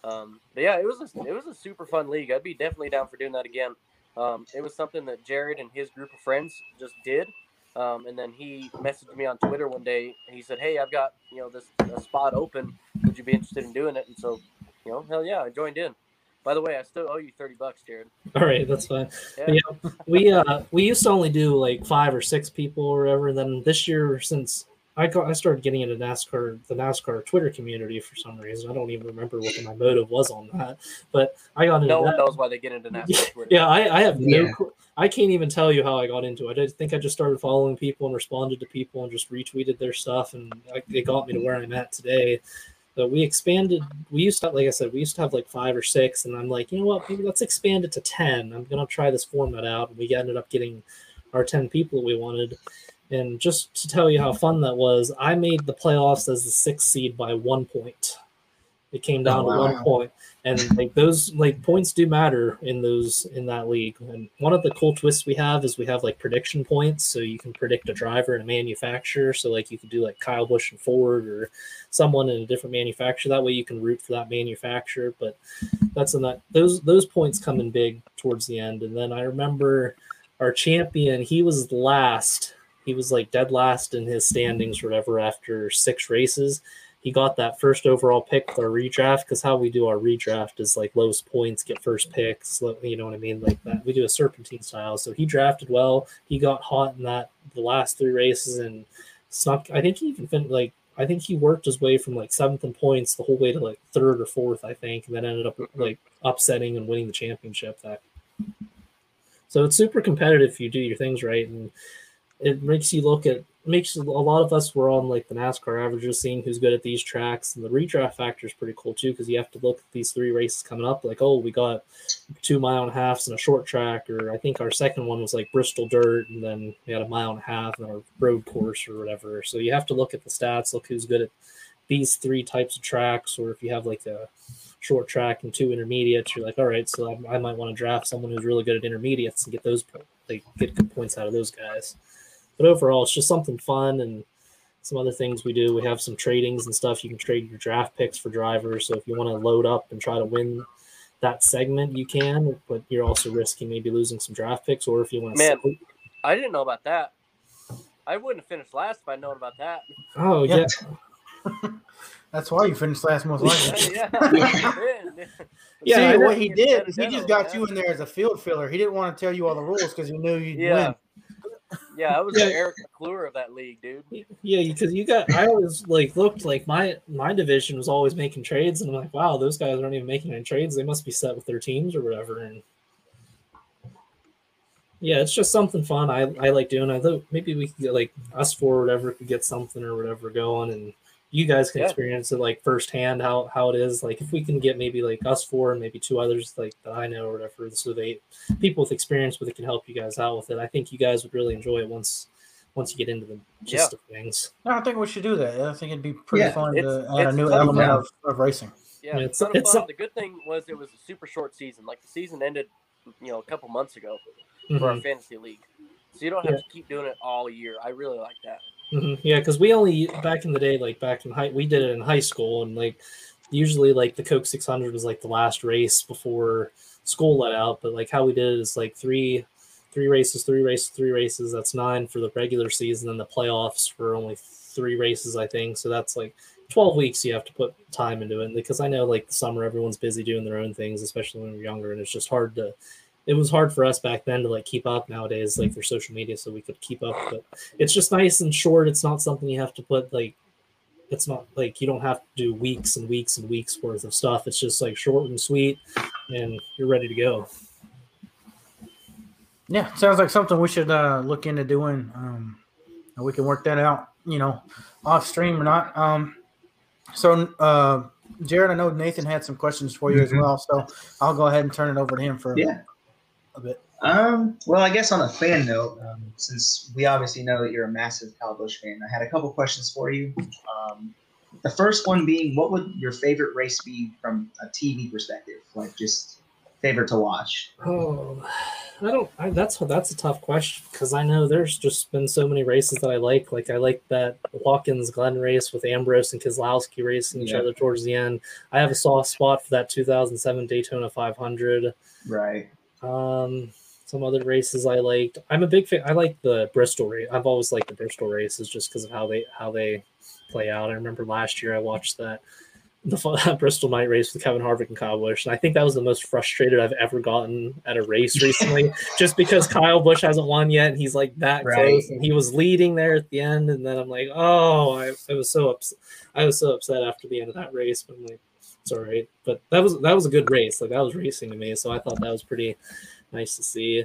Um, but yeah, it was a, it was a super fun league. I'd be definitely down for doing that again. Um, it was something that Jared and his group of friends just did. Um, and then he messaged me on Twitter one day. And he said, "Hey, I've got you know this a spot open. Would you be interested in doing it?" And so, you know, hell yeah, I joined in. By the way, I still owe you thirty bucks, Jared. All right, that's fine. Yeah. But yeah, we uh we used to only do like five or six people or whatever. And then this year, since I got I started getting into NASCAR, the NASCAR Twitter community for some reason. I don't even remember what my motive was on that, but I got into No one that. knows why they get into NASCAR Twitter. Yeah, I, I have no. Yeah. cl- I can't even tell you how I got into it. I think I just started following people and responded to people and just retweeted their stuff, and like, it got me to where I'm at today. But we expanded. We used to, like I said, we used to have like five or six, and I'm like, you know what? Maybe let's expand it to ten. I'm gonna try this format out. We ended up getting our 10 people we wanted. And just to tell you how fun that was, I made the playoffs as the sixth seed by one point. It came down Oh, to wow. one point, and like those like points do matter in those in that league. And one of the cool twists we have is we have like prediction points, so you can predict a driver and a manufacturer. So like you could do like Kyle Busch and Ford or someone in a different manufacturer. That way you can root for that manufacturer. But that's in that those those points come in big towards the end. And then I remember our champion, he was last. He was like dead last in his standings or whatever after six races. He got that first overall pick our redraft because how we do our redraft is like lowest points get first picks. You know what I mean? Like that. We do a serpentine style. So he drafted well. He got hot in that the last three races and snuck. I think he even fin- like I think he worked his way from like seventh in points the whole way to like third or fourth, I think, and then ended up like upsetting and winning the championship. That so it's super competitive if you do your things right, and it makes you look at makes a lot of us were on like the NASCAR averages, seeing who's good at these tracks, and the redraft factor is pretty cool too because you have to look at these three races coming up. Like, oh, we got two mile and a halfs and a short track, or I think our second one was like Bristol Dirt, and then we had a mile and a half and our road course or whatever. So you have to look at the stats, look who's good at these three types of tracks, or if you have like a short track and two intermediates, you're like, all right, so I, I might want to draft someone who's really good at intermediates and get those like get good points out of those guys. But overall, it's just something fun and some other things we do. We have some tradings and stuff. You can trade your draft picks for drivers. So if you want to load up and try to win that segment, you can, but you're also risking maybe losing some draft picks. Or if you want to, Man. I didn't know about that. I wouldn't have finished last if I'd known about that. oh Yeah. yeah, That's why you finished last most likely. yeah. Yeah, See, I what he did is he just got you in there as a field filler. He didn't want to tell you all the rules because he knew you'd Yeah. win. Yeah, I was Yeah. the Eric McClure of that league, dude. yeah, because you got. I always like looked like my my division was always making trades, and I'm like, wow, those guys aren't even making any trades. They must be set with their teams or whatever. And yeah, it's just something fun. I, I like doing. I thought maybe we could get like us four or whatever could get something or whatever going, and you guys can Yeah. experience it like firsthand how how it is. Like if we can get maybe like us four and maybe two others like that I know or whatever, so they people with experience with it can help you guys out with it. I think you guys would really enjoy it once once you get into the gist of things. No, I think we should do that. I think it'd be pretty Yeah, fun to add a new element of, of racing. Yeah, Yeah, it's, it's- it's fun. some- The good thing was it was a super short season. Like the season ended, you know, a couple months ago Mhm. for our fantasy league, so you don't have Yeah. to keep doing it all year. I really like that. Hmm Yeah, because we only back in the day, like back in high, we did it in high school, and like usually like the Coke 600 was like the last race before school let out. But like how we did it is like three, three races, three races, three races. That's nine for the regular season, and the playoffs for only three races, I think. So that's like 12 weeks you have to put time into it because I know like the summer everyone's busy doing their own things, especially when you're younger, and it's just hard to. It was hard for us back then to like keep up. Nowadays, like there's social media, so we could keep up. But it's just nice and short. It's not something you have to put like. It's not like you don't have to do weeks and weeks and weeks worth of stuff. It's just like short and sweet, and you're ready to go. Yeah, sounds like something we should uh, look into doing. Um, and we can work that out, you know, off stream or not. Um, so, uh, Jared, I know Nathan had some questions for you as Mhm. well, so I'll go ahead and turn it over to him for Yeah. A bit. Um, well, I guess on a fan note, um, since we obviously know that you're a massive Kyle Busch fan, I had a couple questions for you. Um, the first one being, what would your favorite race be from a TV perspective? Like, just favorite to watch? Oh, I don't. I, that's that's a tough question because I know there's just been so many races that I like. Like I like that Watkins Glen race with Ambrose and Keselowski racing each other towards the end. I have a soft spot for that 2007 Daytona 500. Right. Um, some other races I liked. I'm a big fan. I like the Bristol race. I've always liked the Bristol races just because of how they how they play out. I remember last year I watched that the fu- Bristol night race with Kevin Harvick and Kyle Busch, and I think that was the most frustrated I've ever gotten at a race recently, just because Kyle Busch hasn't won yet, and he's like that Right. close, and he was leading there at the end, and then I'm like, oh, I, I was so upset. I was so upset after the end of that race, but I'm like, it's all right. But that was that was a good race. Like that was racing to me, so I thought that was pretty nice to see.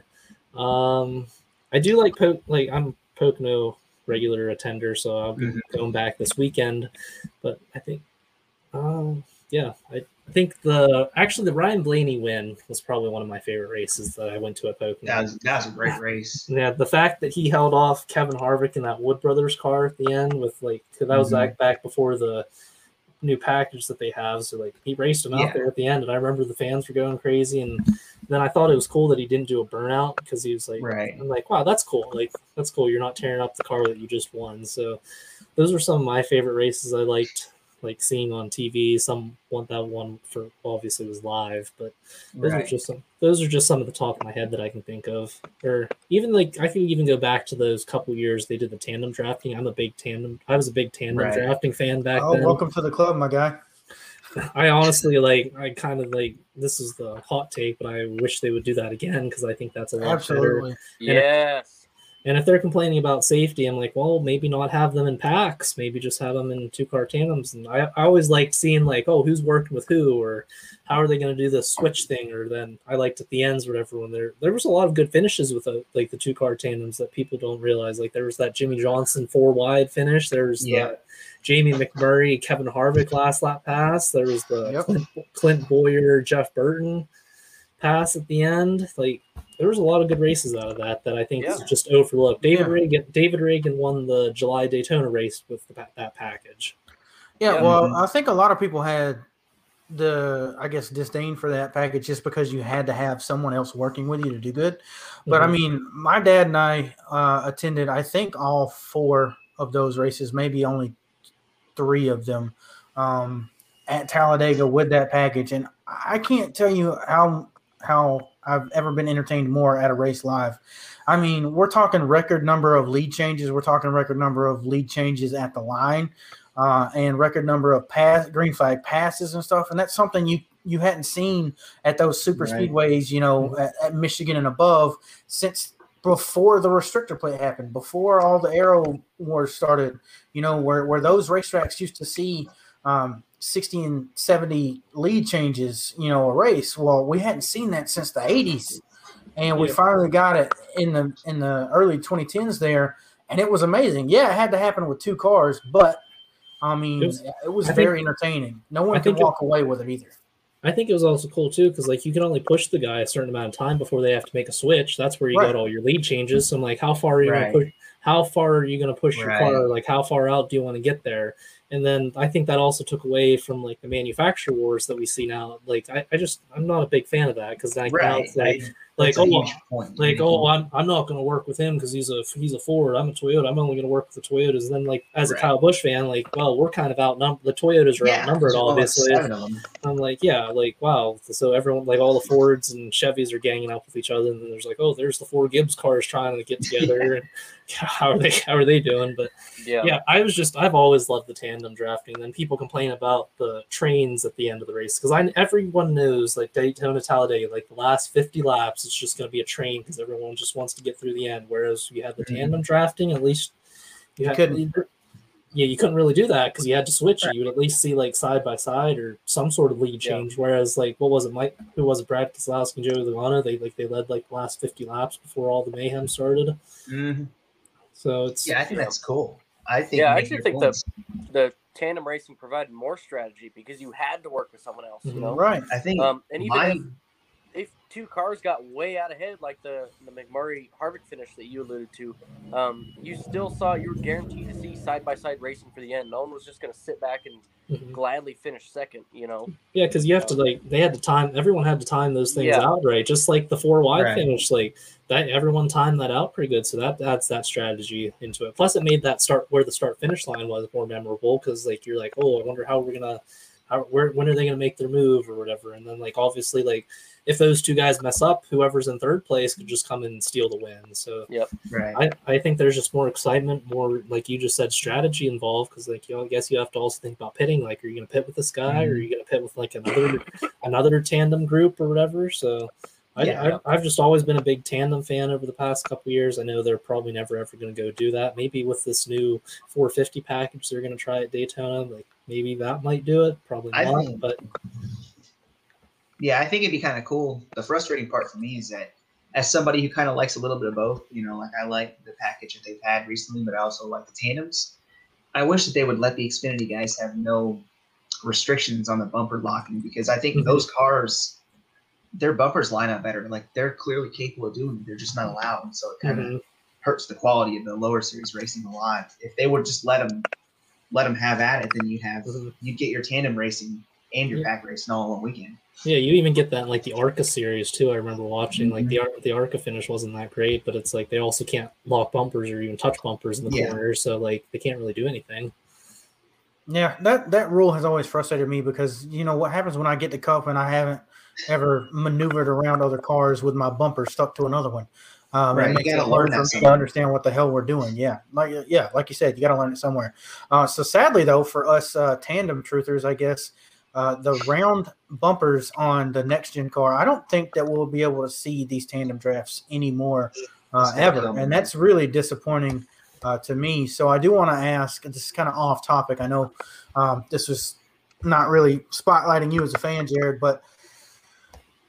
Um, I do like Poke. Like I'm Pocono regular attender, so I'll be Mhm. going back this weekend. But I think, um, yeah, I think the actually the Ryan Blaney win was probably one of my favorite races that I went to at Pocono. That was, that was a great race. Yeah, the fact that he held off Kevin Harvick in that Wood Brothers car at the end with like 'cause that was Mhm. back back before the new package that they have. So like he raced him out Yeah. there at the end, and I remember the fans were going crazy. And then I thought it was cool that he didn't do a burnout because he was like, Right. I'm like, wow, that's cool. Like that's cool. You're not tearing up the car that you just won. So those were some of my favorite races I liked like seeing on TV. Some want that one for obviously was live, but those are just some. Those are just some of the top of my head that I can think of. Or even like I can even go back to those couple years they did the tandem drafting. I'm a big tandem. I was a big tandem Right. drafting fan back Oh, then. welcome to the club, my guy. I honestly like. I kind of like. This is the hot take, but I wish they would do that again because I think that's a lot better. Absolutely. Yes. And if they're complaining about safety, I'm like, well, maybe not have them in packs. Maybe just have them in two car tandems. And I, I always like seeing like, oh, who's working with who, or how are they going to do the switch thing? Or then I liked at the ends, whatever. When there there was a lot of good finishes with the, like the two car tandems that people don't realize. Like there was that Jimmie Johnson four wide finish. There's Yeah. the Jamie McMurray, Kevin Harvick last lap pass. There was the Yep. Clint, Clint Bowyer, Jeff Burton pass at the end. Like there was a lot of good races out of that that I think is just overlooked. David Yeah. Reagan, David Ragan won the July Daytona race with the, that package. Yeah, Yeah. well. I think a lot of people had the, I guess, disdain for that package just because you had to have someone else working with you to do good. But I Mhm. mean, my dad and I uh, attended, I think, all four of those races, maybe only three of them um, at Talladega with that package. And I can't tell you how how I've ever been entertained more at a race live. I mean, we're talking record number of lead changes. We're talking record number of lead changes at the line, uh, and record number of pass green flag passes and stuff. And that's something you you hadn't seen at those super Right. speedways, you know, at, at Michigan and above since before the restrictor plate happened, before all the aero wars started. You know, where where those racetracks used to see. Um, 60 and 70 lead changes, you know, a race. Well, we hadn't seen that since the 80s. And we Yeah. finally got it in the in the early 2010s there, and it was amazing. Yeah, it had to happen with two cars, but I mean, It it was- was, I think- very entertaining. No one I can think it- walk away with it either. I think it was also cool too because like you can only push the guy a certain amount of time before they have to make a switch. That's where you Right. get all your lead changes. So I'm like, how far are you Right. going to push? How far are you going to push your car? Like, how far out do you want to get there? And then I think that also took away from like the manufacturer wars that we see now. Like, I, I just I'm not a big fan of that because like now it's like I- like that's oh point. like oh I'm, I'm not going to work with him because he's a he's a Ford I'm a Toyota I'm only going to work with the Toyotas and then like as a Kyle Busch fan like well we're kind of outnumbered the Toyotas are yeah, outnumbered obviously seven of them. I'm like yeah like wow so everyone like all the Fords and Chevys are ganging up with each other and then there's like oh there's the four Gibbs cars trying to get together and how are they how are they doing but Yeah. yeah, I was just I've always loved the tandem drafting. Then people complain about the trains at the end of the race because I everyone knows like Daytona Talladega, like the last fifty laps, it's just going to be a train because everyone just wants to get through the end. Whereas you had the Mhm. tandem drafting, at least you, You had, couldn't. Yeah, you couldn't really do that because you had to switch it. You would at least see like side by side or some sort of lead Yeah. change. Whereas like what was it, Mike? Who was it? Brad Keselowski and Joey Logano. They like they led like the last fifty laps before all the mayhem started. Mhm. So it's Yeah, I think that's cool. I think. Yeah, I actually think the-. The tandem racing provided more strategy because you had to work with someone else. You Mhm. know. Right. I think Um, and even my if, if two cars got way out ahead, like the the McMurray Harvick finish that you alluded to, um, you still saw you were guaranteed to see side by side racing for the end. No one was just going to sit back and Mhm. gladly finish second. You know. Yeah, because you have to like they had to time everyone had to time those things Yeah. out right, just like the four wide Right. finish. Like that, everyone timed that out pretty good, so that adds that strategy into it. Plus, it made that start where the start finish line was more memorable because like you're like, oh, I wonder how we're gonna, how where when are they gonna make their move or whatever, and then like obviously like if those two guys mess up, whoever's in third place could just come in and steal the win. So yep, right. I, I think there's just more excitement, more like you just said, strategy involved. Because like you know, I guess you have to also think about pitting. Like, are you going to pit with this guy, or are mm-hmm. you going to pit with like another another tandem group or whatever? So. I, Yeah. I, I've just always been a big tandem fan over the past couple years. I know they're probably never ever going to go do that. Maybe with this new 450 package they're going to try at Daytona, like maybe that might do it. Probably I not, think- but Yeah, I think it'd be kind of cool. The frustrating part for me is that as somebody who kind of likes a little bit of both, you know, like I like the package that they've had recently, but I also like the tandems. I wish that they would let the Xfinity guys have no restrictions on the bumper locking because I think Mhm. those cars, their bumpers line up better. Like they're clearly capable of doing it. They're just not allowed. So it kind of Mhm. hurts the quality of the lower series racing a lot. If they would just let them let them have at it, then you have Mhm. you'd get your tandem racing and your Yeah. pack racing all in one weekend. Yeah, you even get that in like the Arca series too. I remember watching like Mm-hmm. the Ar- the Arca finish wasn't that great, but it's like they also can't lock bumpers or even touch bumpers in the Yeah. corners, so like they can't really do anything. Yeah, that that rule has always frustrated me because you know what happens when I get the cup and I haven't ever maneuvered around other cars with my bumper stuck to another one. Um, Right, it you gotta learn for that to understand what the hell we're doing. Yeah, like yeah, like you said, you got to learn it somewhere. Uh, so sadly, though, for us uh, tandem truthers, I guess uh, the round bumpers on the next gen car, I don't think that we'll be able to see these tandem drafts anymore uh, ever, and that's really disappointing uh, to me. So I do want to ask. This is kind of off topic. I know um, this was not really spotlighting you as a fan, Jared, but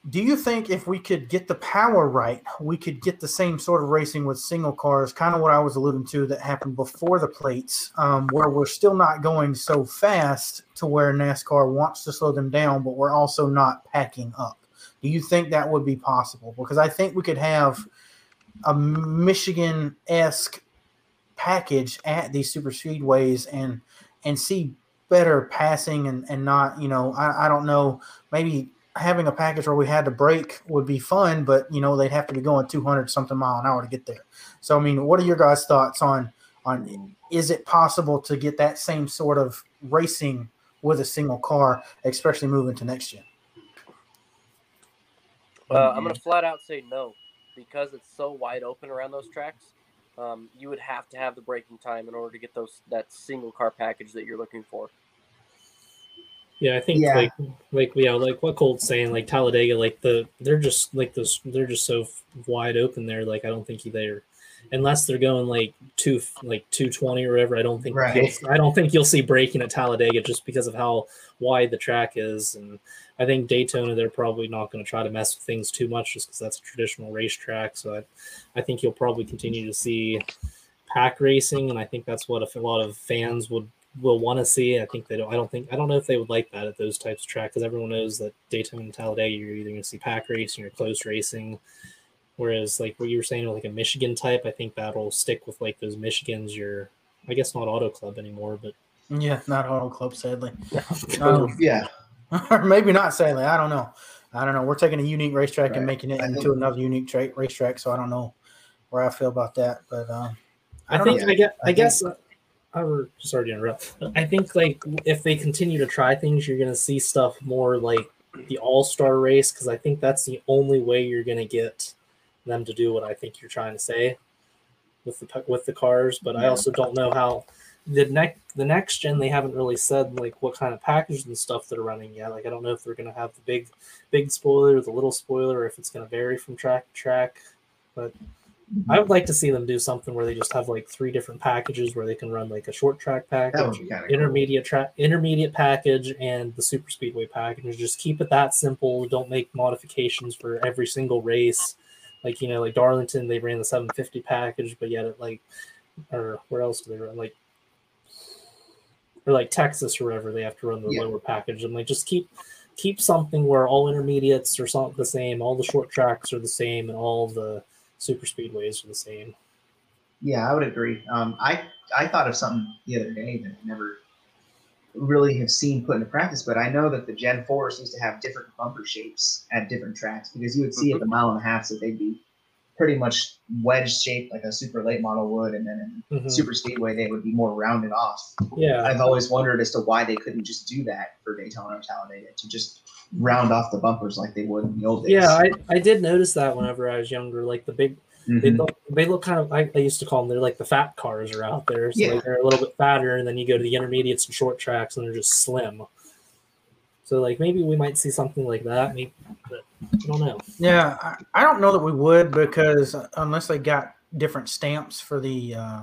do you think if we could get the power right, we could get the same sort of racing with single cars, kind of what I was alluding to that happened before the plates, um, where we're still not going so fast to where NASCAR wants to slow them down, but we're also not packing up? Do you think that would be possible? Because I think we could have a Michigan esque package at these super speedways and and see better passing and, and not, you know, I, I don't know, maybe having a package where we had to brake would be fun, but you know, they'd have to be going 200 something mile an hour to get there. So, I mean, what are your guys' thoughts on, on is it possible to get that same sort of racing with a single car, especially moving to next gen? Uh, I'm gonna flat out say no, because it's so wide open around those tracks. Um, you would have to have the braking time in order to get those that single car package that you're looking for. Yeah, I think Yeah. like like yeah, like what Colt's saying, like Talladega, like the they're just like those they're just so wide open there. Like I don't think they're unless they're going like two like two twenty or whatever. I don't think Right. I don't think you'll see breaking at Talladega just because of how wide the track is. And I think Daytona they're probably not going to try to mess with things too much just because that's a traditional racetrack. So I I think you'll probably continue to see pack racing, and I think that's what a lot of fans would will want to see. I think they don't. I don't think. I don't know if they would like that at those types of tracks because everyone knows that Daytona and Talladega you're either going to see pack racing or close racing. Whereas like what you were saying, like a Michigan type, I think that'll stick with like those Michigans. Your, I guess not Auto Club anymore, but Yeah, not Auto Club, sadly. Um, Yeah. or maybe not sadly. I don't know. I don't know. We're taking a unique racetrack and making it I into think- another unique tra- racetrack, so I don't know where I feel about that. But um, I, don't think know. I get. I, I think- guess. Were sorry to interrupt. I think like if they continue to try things, you're to see stuff more like the All Star race because I think that's the only way you're to get them to do what I think you're trying to say with the with the cars. But I also don't know how the next the next gen they haven't really said like what kind of package and stuff they're running yet. Like I don't know if they're to have the big big spoiler, the little spoiler, or if it's to vary from track to track. But I would like to see them do something where they just have like three different packages where they can run like a short track package, of cool. intermediate track, intermediate package, and the super speedway package. And Just keep it that simple. Don't make modifications for every single race. Like you know, like Darlington, they ran the 750 package, but yet it like, or where else do they run? Like, or like Texas or wherever they have to run the Yeah. lower package. And like just keep keep something where all intermediates are something the same, all the short tracks are the same, and all the super speedways are the same. Yeah, I would agree. Um, I I thought of something the other day that I never really have seen put into practice, but I know that the Gen 4s used to have different bumper shapes at different tracks because you would see at the mile and a half that they'd be pretty much wedge shaped like a super late model would, and then in Mhm. super speedway they would be more rounded off. Yeah, I've always wondered as to why they couldn't just do that for Daytona or Talladega to just round off the bumpers like they would in the old days. yeah, I, I did notice that whenever I was younger. Like the big, they Mhm. look they look kind of. I, I used to call them. They're like the fat cars are out there. So Yeah. like they're a little bit fatter, and then you go to the intermediates and short tracks, and they're just slim. So like maybe we might see something like that. Maybe, but I don't know. Yeah, I, I don't know that we would because unless they got different stamps for the uh,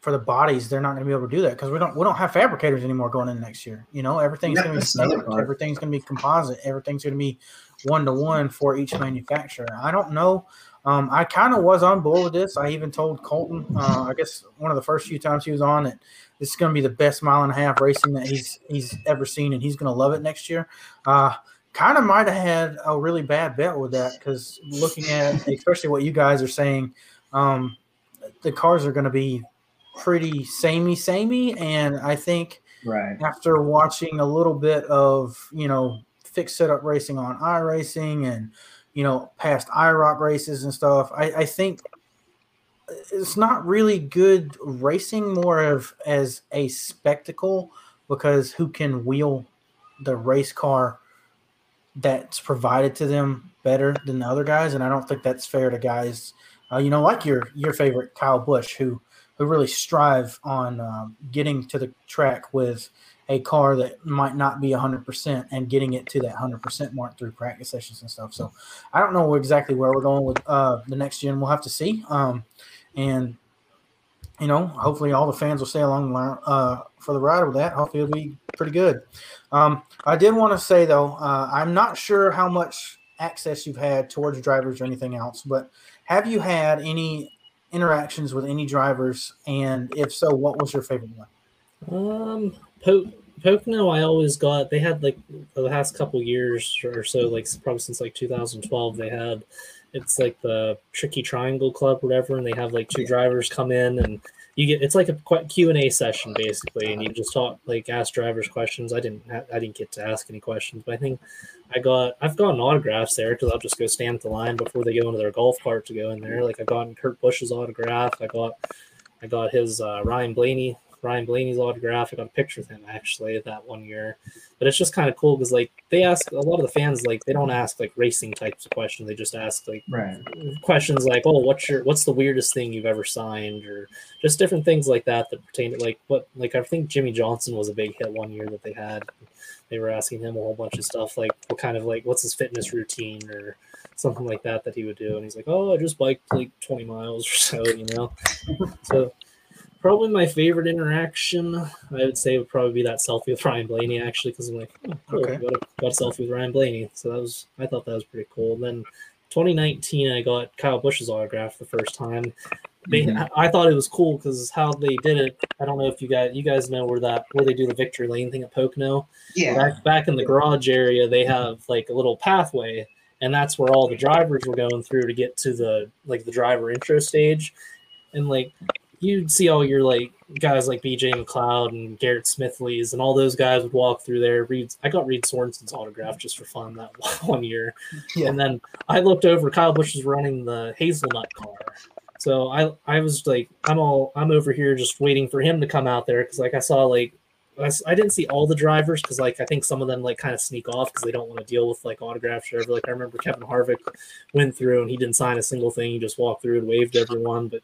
for the bodies, they're not going to be able to do that because we don't we don't have fabricators anymore going in next year. You know, everything's Yeah, going to be that's another standard. part. Everything's going to be composite. Everything's going to be one to one for each manufacturer. I don't know. Um, I kind of was on board with this. I even told Colton, uh, I guess one of the first few times he was on, it, this is going to be the best mile and a half racing that he's he's ever seen, and he's going to love it next year. Uh, kind of might have had a really bad bet with that because looking at especially what you guys are saying, um, the cars are going to be pretty samey, samey, and I think Right. after watching a little bit of you know fixed setup racing on iRacing and you know past IROC races and stuff, I, I think it's not really good racing, more of as a spectacle because who can wheel the race car that's provided to them better than the other guys, and I don't think that's fair to guys, uh, you know, like your your favorite Kyle Busch, who who really strive on um, getting to the track with a car that might not be 100% and getting it to that 100% mark through practice sessions and stuff. So I don't know exactly where we're going with uh, the next gen. We'll have to see. Um, and, you know, hopefully all the fans will stay along uh, for the ride with that. Hopefully it'll be pretty good. Um, I did want to say, though, uh, I'm not sure how much access you've had towards drivers or anything else, but have you had any interactions with any drivers? And if so, what was your favorite one? Um, po- Pocono, I always got. They had like the last couple years or so, like probably since like 2012, they had. It's like the Tricky Triangle Club, whatever, and they have like two drivers come in and you get. It's like a Q and A session basically, and you just talk like ask drivers questions. I didn't. I didn't get to ask any questions, but I think I got. I've gotten autographs there because I'll just go stand at the line before they go into their golf cart to go in there. Like I got Kurt Busch's autograph. I got. I got his uh, Ryan Blaney Ryan Blaney's autograph. I got a picture with him actually that one year. But it's just kind of cool because like they ask a lot of the fans like they don't ask like racing types of questions. They just ask like Right. questions like, "Oh, what's your what's the weirdest thing you've ever signed?" or just different things like that that pertain to like what like I think Jimmie Johnson was a big hit one year that they had. They were asking him a whole bunch of stuff like what kind of like what's his fitness routine or something like that that he would do, and he's like, "Oh, I just biked like 20 miles or so," you know. so probably my favorite interaction I would say would probably be that selfie with Ryan Blaney actually because I'm like, oh, cool, Okay. got, a, got a selfie with Ryan Blaney. So that was I thought that was pretty cool. And then 2019 I got Kyle Busch's autograph the first time. They, Mhm. I thought it was cool because how they did it. I don't know if you guys you guys know where that where they do the victory lane thing at Pocono. Yeah. Back back in the garage area, they have like a little pathway, and that's where all the drivers were going through to get to the like the driver intro stage, and like you'd see all your like guys like BJ McLeod and Garrett Smithley's and all those guys would walk through there. Reed, I got Reed Sorenson's autograph just for fun that one year, Yeah. and then I looked over. Kyle Busch was running the hazelnut car. So I I was like I'm all I'm over here just waiting for him to come out there because like I saw like I didn't see all the drivers because like I think some of them like kind of sneak off because they don't want to deal with like autographs or whatever. Like I remember Kevin Harvick went through and he didn't sign a single thing. He just walked through and waved everyone. But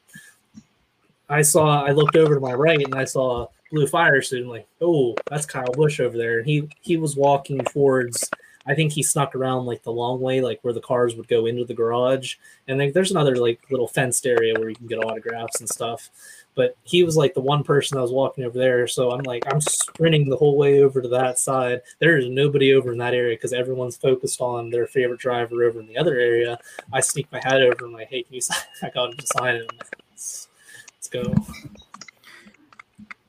I saw I looked over to my right and I saw a blue fire suit and like oh that's Kyle Busch over there. And he he was walking towards. I think he snuck around like the long way, like where the cars would go into the garage. And then there's another like little fenced area where you can get autographs and stuff but he was like the one person that was walking over there. So I'm like, I'm sprinting the whole way over to that side. There is nobody over in that area because everyone's focused on their favorite driver over in the other area. I sneak my head over and I'm like, hey, can you sign? I got him to sign it. I'm like, let's, let's go.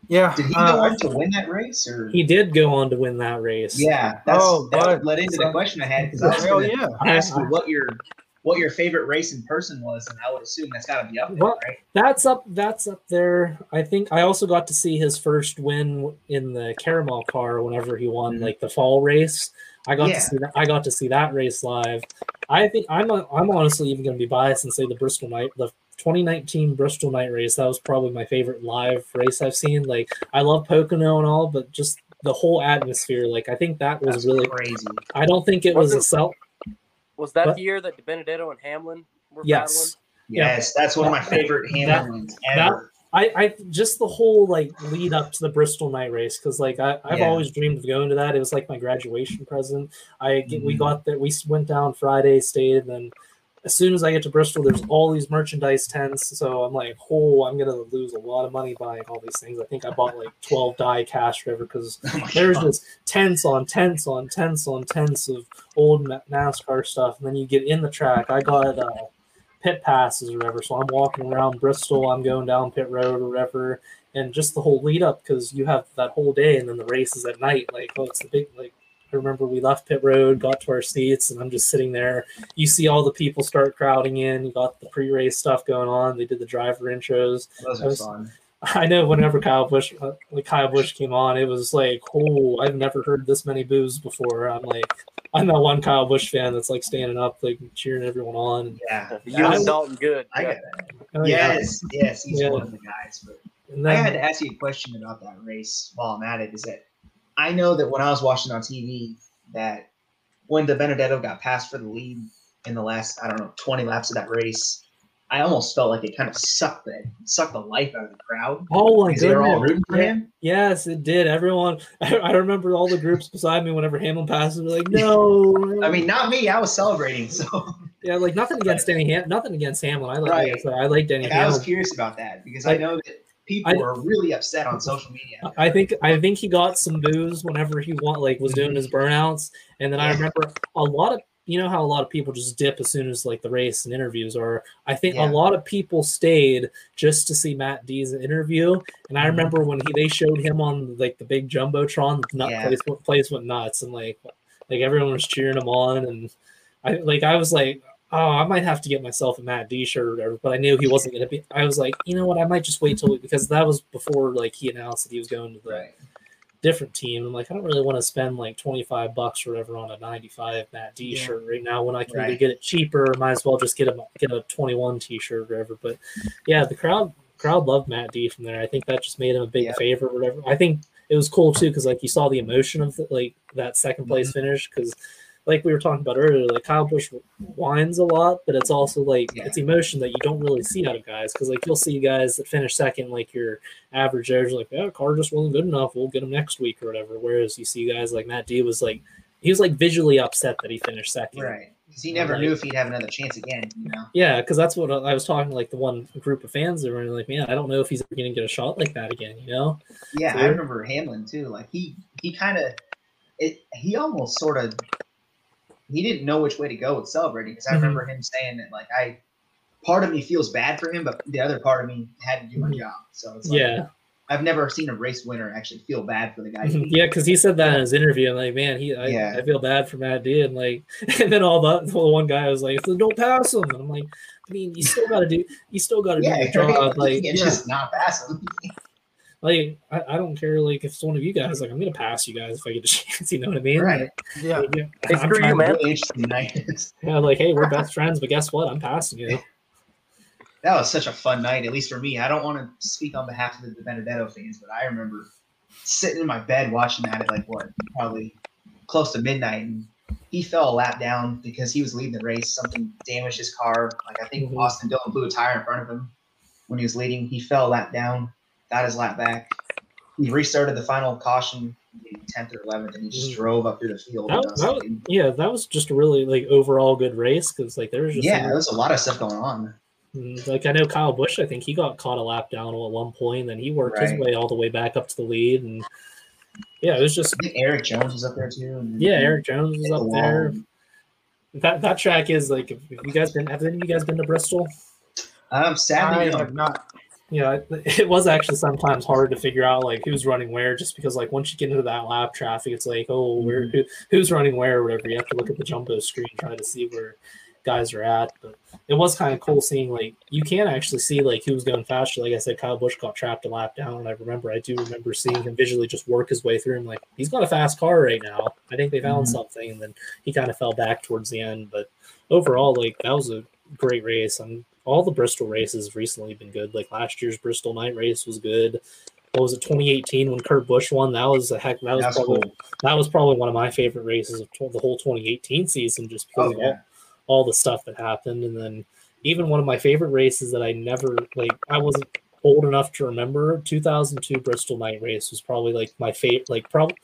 Yeah. Did he uh, go on to win that race, or He did go on to win that race. yeah? That's, Oh, that but- led into the question I had because I was Hell going to yeah. ask you what your what your favorite race in person was, and I would assume that's got to be up there, Well, right? That's up. That's up there. I think I also got to see his first win in the caramel car whenever he won Mhm. like the fall race. I got Yeah. to see that. I got to see that race live. I think I'm. I'm honestly even going to be biased and say the Bristol night, the 2019 Bristol night race. That was probably my favorite live race I've seen. Like I love Pocono and all, but just the whole atmosphere. Like I think that was That's really. crazy. I don't think it was a Wasn't- sell. Was that What? the year that Benedetto and Hamlin were Yes. battling? Yes, that's one of my favorite Hamiltons ever. I, I just the whole like lead up to the Bristol night race because like I, I've Yeah. always dreamed of going to that. It was like my graduation present. I get we mm-hmm. got that We went down Friday, stayed, and then as soon as I get to Bristol, there's all these merchandise tents. So I'm like, oh, I'm gonna lose a lot of money buying all these things. I think I bought like 12 die cast forever because Oh there's God. just tents on tents on tents on tents of old NASCAR stuff. And then you get in the track. I got uh, pit passes or whatever. So I'm walking around Bristol. I'm going down pit road or whatever. And just the whole lead up because you have that whole day and then the race is at night. Like, oh, it's the big, like, I remember we left pit road, got to our seats, and I'm just sitting there. You see all the people start crowding in. You got the pre race stuff going on. They did the driver intros. Those I was- fun. I know whenever Kyle Busch, uh, like Kyle Busch came on, it was like, oh, I've never heard this many boos before. I'm like, I'm that one Kyle Busch fan that's like standing up, like cheering everyone on. Yeah. You that and was- Dalton Good. I Yeah. got that. Oh, yeah. Yes, yes, he's Yeah. one of the guys. But And I had to ask you a question about that race while I'm at it. Is that I know that when I was watching on TV, that when the Benedetto got passed for the lead in the last, I don't know, 20 laps of that race, I almost felt like it kind of sucked the sucked the life out of the crowd. oh my Because they were all rooting for him. Yes, it did. Everyone, I, I remember all the groups beside me whenever Hamlin passes, were like, no. I mean, not me. I was celebrating. So yeah, like nothing against Danny Ham, nothing against Hamlin. I like, Right. I like Danny like, I was curious about that because I know that people I- were really upset on social media. I think I think he got some boos whenever he want like was doing his burnouts, and then I remember a lot of you know how a lot of people just dip as soon as like the race and interviews are. I think Yeah. a lot of people stayed just to see Matt D's interview, and I Mhm. remember when he they showed him on like the big jumbotron, the nut Yeah. place place went nuts, and like like everyone was cheering him on, and I like I was like. Oh, I might have to get myself a Matt D shirt or whatever, but I knew he wasn't going to be. I was like, you know what? I might just wait till because that was before like he announced that he was going to the Right. different team. I'm like, I don't really want to spend like 25 bucks or whatever on a 95 Matt D Yeah. shirt right now when I can Right. get it cheaper might as well just get a get a 21 t shirt or whatever. But yeah, the crowd crowd loved Matt D from there. I think that just made him a big Yeah. favorite or whatever. I think it was cool too because like you saw the emotion of the, like that second Mm-hmm. place finish because like we were talking about earlier, like Kyle Busch whines a lot, but it's also like Yeah. it's emotion that you don't really see out of guys because like you'll see guys that finish second, like your average there's like, oh, yeah, car just wasn't good enough. We'll get him next week or whatever. Whereas you see guys like Matt D was like, he was like visually upset that he finished second. Right. Because he never Like- knew if he'd have another chance again. You know. Yeah, because that's what I was talking to like the one group of fans that were like, man, I don't know if he's going to get a shot like that again. You know? Yeah, I remember Hamlin too. Like he he kind of it he almost sort of he didn't know which way to go with celebrating because I Mhm. remember him saying that like I part of me feels bad for him, but the other part of me had to do my Mhm. job. So it's like, Yeah, I've never seen a race winner actually feel bad for the guy. yeah, because he said that in his interview. I'm like, man, he, I, Yeah. I feel bad for Matt D. And like, and then all the, the one guy was like, don't pass him. And I'm like, I mean, you still got to do, you still got to yeah, do your job. Like, you can't yeah. just not pass him. like I, I don't care. Like, if it's one of you guys, like, I'm gonna pass you guys if I get a chance. You know what I mean? Right. Yeah. Like, yeah, Hey, I'm screw you, man. Night. Yeah, like, hey, we're best friends, but guess what? I'm passing you. that was such a fun night, at least for me. I don't want to speak on behalf of the Benedetto fans, but I remember sitting in my bed watching that at like what, probably close to midnight, and he fell a lap down because he was leading the race. Something damaged his car. Like I think Mhm. Austin Dillon blew a tire in front of him when he was leading. He fell a lap down, got his lap back. He restarted the final caution, tenth or eleventh, and he just Mhm. drove up through the field. That- And I was that- thinking, Yeah, that was just a really like overall good race because like there was just yeah, some- there was a lot of stuff going on. Mm, Like I know Kyle Busch, I think he got caught a lap down at one point, and then he worked his way all the way back up to the lead, and yeah, it was just I think Erik Jones was up there too. and- yeah. Erik Jones was hit the up there. That that track is like, if you guys been have any of you guys been to Bristol? Um, sadly, I no. have not. Yeah, it- it was actually sometimes hard to figure out like who's running where, just because like once you get into that lap traffic, it's like oh, where Mm-hmm. who, who's running where or whatever. You have to look at the jumbo screen, try to see where guys are at. But it was kind of cool seeing like you can actually see like who was going faster. Like I said, Kyle Busch got trapped a lap down, and I remember I do remember seeing him visually just work his way through. him. like he's got a fast car right now. I think they found Mhm. something, and then he kind of fell back towards the end. But overall, like that was a great race. And all the Bristol races have recently been good. Like last year's Bristol night race was good. What was it, 2018 when Kurt Busch won? That was a heck. That was, That's probably cool. that was probably one of my favorite races of the whole 2018 season, just oh, because Oh, of yeah. all, all the stuff that happened. And then even one of my favorite races that I never like, I wasn't old enough to remember. 2002 Bristol night race was probably like my favorite. Like, probably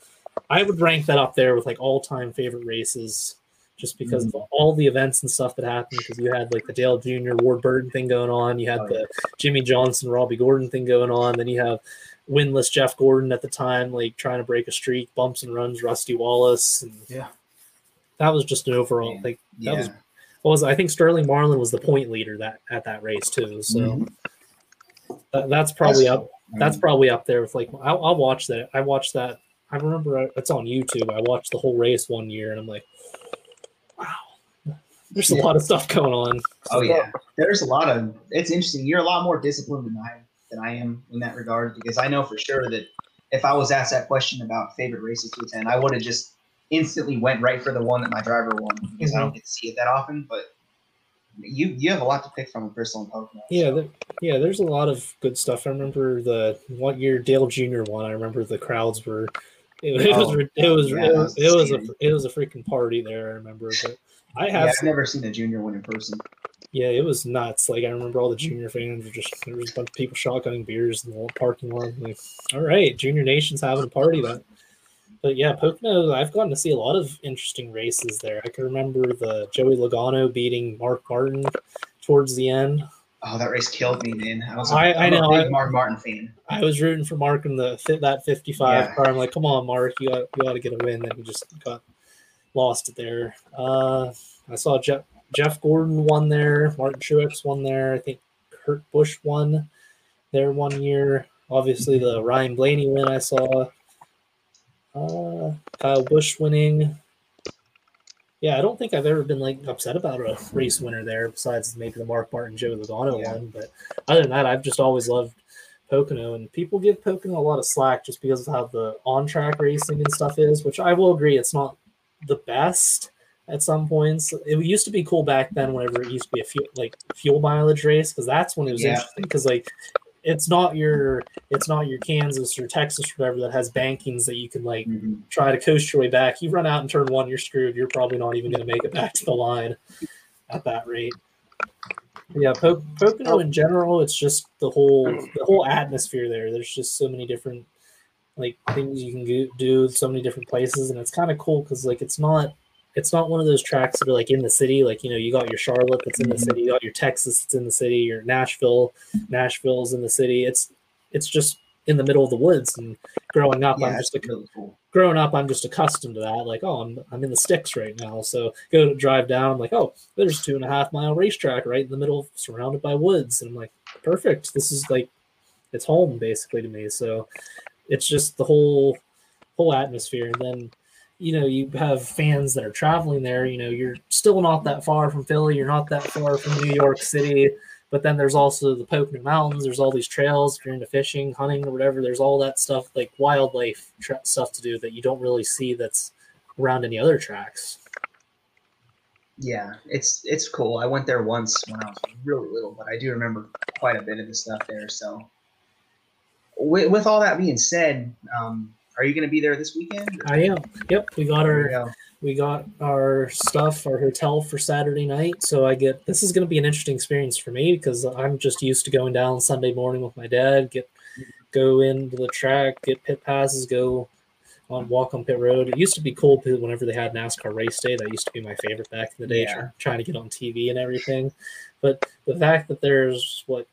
I would rank that up there with like all time favorite races just because Mm-hmm. of all the events and stuff that happened. Because you had like the Dale Jr. Ward Burton thing going on, you had Oh, the Jimmie Johnson Robby Gordon thing going on, then you have winless Jeff Gordon at the time, like trying to break a streak, bumps and runs, Rusty Wallace, and Yeah. that was just an overall Man. like that Yeah. was what was? I think Sterling Marlin was the point leader that at that race too. So Mhm. that, that's probably That's up. That's probably up there with like I'll, I'll watch that. I watched that. I remember I- it's on YouTube. I watched the whole race one year, and I'm like, there's a lot of stuff going on. Oh yeah, there's a lot of. It's interesting. You're a lot more disciplined than I than I am in that regard because I know for sure that if I was asked that question about favorite races to attend, I would have just instantly went right for the one that my driver won because I don't mm-hmm. get to see it that often. But you you have a lot to pick from in Bristol and Pocono. Yeah, so- there, yeah. There's a lot of good stuff. I remember the one year Dale Jr. won. I remember the crowds were. It, it was Oh, it was yeah, it was, was it was a it was a freaking party there. I remember, but I yeah, have I've never seen a junior win in person. Yeah, it was nuts. Like I remember all the junior fans were just there was a bunch of people shotgunning beers in the parking lot. Like, all right, Junior Nation's having a party then. But yeah, Pocono, I've gotten to see a lot of interesting races there. I can remember the Joey Logano beating Mark Martin towards the end. Oh, that race killed me, man. I was a, I- I know, a big I- Mark Martin fan. I was rooting for Mark in the fit that 55 Yeah. car. I'm like, come on, Mark, you got you got to get a win. Then he just got lost it there. Uh, I saw Jeff Jeff Gordon won there. Martin Truex won there. I think Kurt Busch won there one year. Obviously, the Ryan Blaney win I saw. Uh, Kyle Busch winning. Yeah, I don't think I've ever been like upset about a race winner there, besides maybe the Mark Martin Joe Logano Yeah. one. But other than that, I've just always loved Pocono, and people give Pocono a lot of slack just because of how the on-track racing and stuff is, which I will agree it's not the best at some points. It used to be cool back then, whenever it used to be a fuel like fuel mileage race, because that's when it was Yeah. interesting. Because like it's not your it's not your Kansas or Texas or whatever that has bankings that you can like Mhm. try to coast your way back. You run out in turn one, you're screwed. You're probably not even going to make it back to the line at that rate. Yeah, po- Pocono in general, it's just the whole the whole atmosphere there. There's just so many different like things you can go, do, so many different places, and it's kind of cool because like it's not it's not one of those tracks that are like in the city. Like you know, you got your Charlotte that's in the mm-hmm. city, you got your Texas that's in the city, your Nashville, Nashville's in the city. It's it's just in the middle of the woods. And growing up, Yeah, I'm just really cool. growing up, I'm just accustomed to that. Like, oh, I'm, I'm in the sticks right now. So go to drive down, I'm like, oh, there's a two and a half mile racetrack right in the middle, surrounded by woods. And I'm like, perfect. This is like, it's home basically to me. So it's just the whole, whole atmosphere. And then, you know, you have fans that are traveling there. You know, you're still not that far from Philly. You're not that far from New York City. But then there's also the Pocono Mountains. There's all these trails. If you're into fishing, hunting, or whatever, there's all that stuff like wildlife tra- stuff to do that you don't really see that's around any other tracks. Yeah, it's it's cool. I went there once when I was really little, but I do remember quite a bit of the stuff there. So, with, with all that being said, um, are you going to be there this weekend? or- I am. Yep, we got our go. we got our stuff, our hotel for Saturday night. So I get this is going to be an interesting experience for me because I'm just used to going down Sunday morning with my dad, get go into the track, get pit passes, go on walk on pit road. It used to be cool whenever they had NASCAR race day, that used to be my favorite back in the day, Yeah. trying to get on TV and everything. But the fact that there's what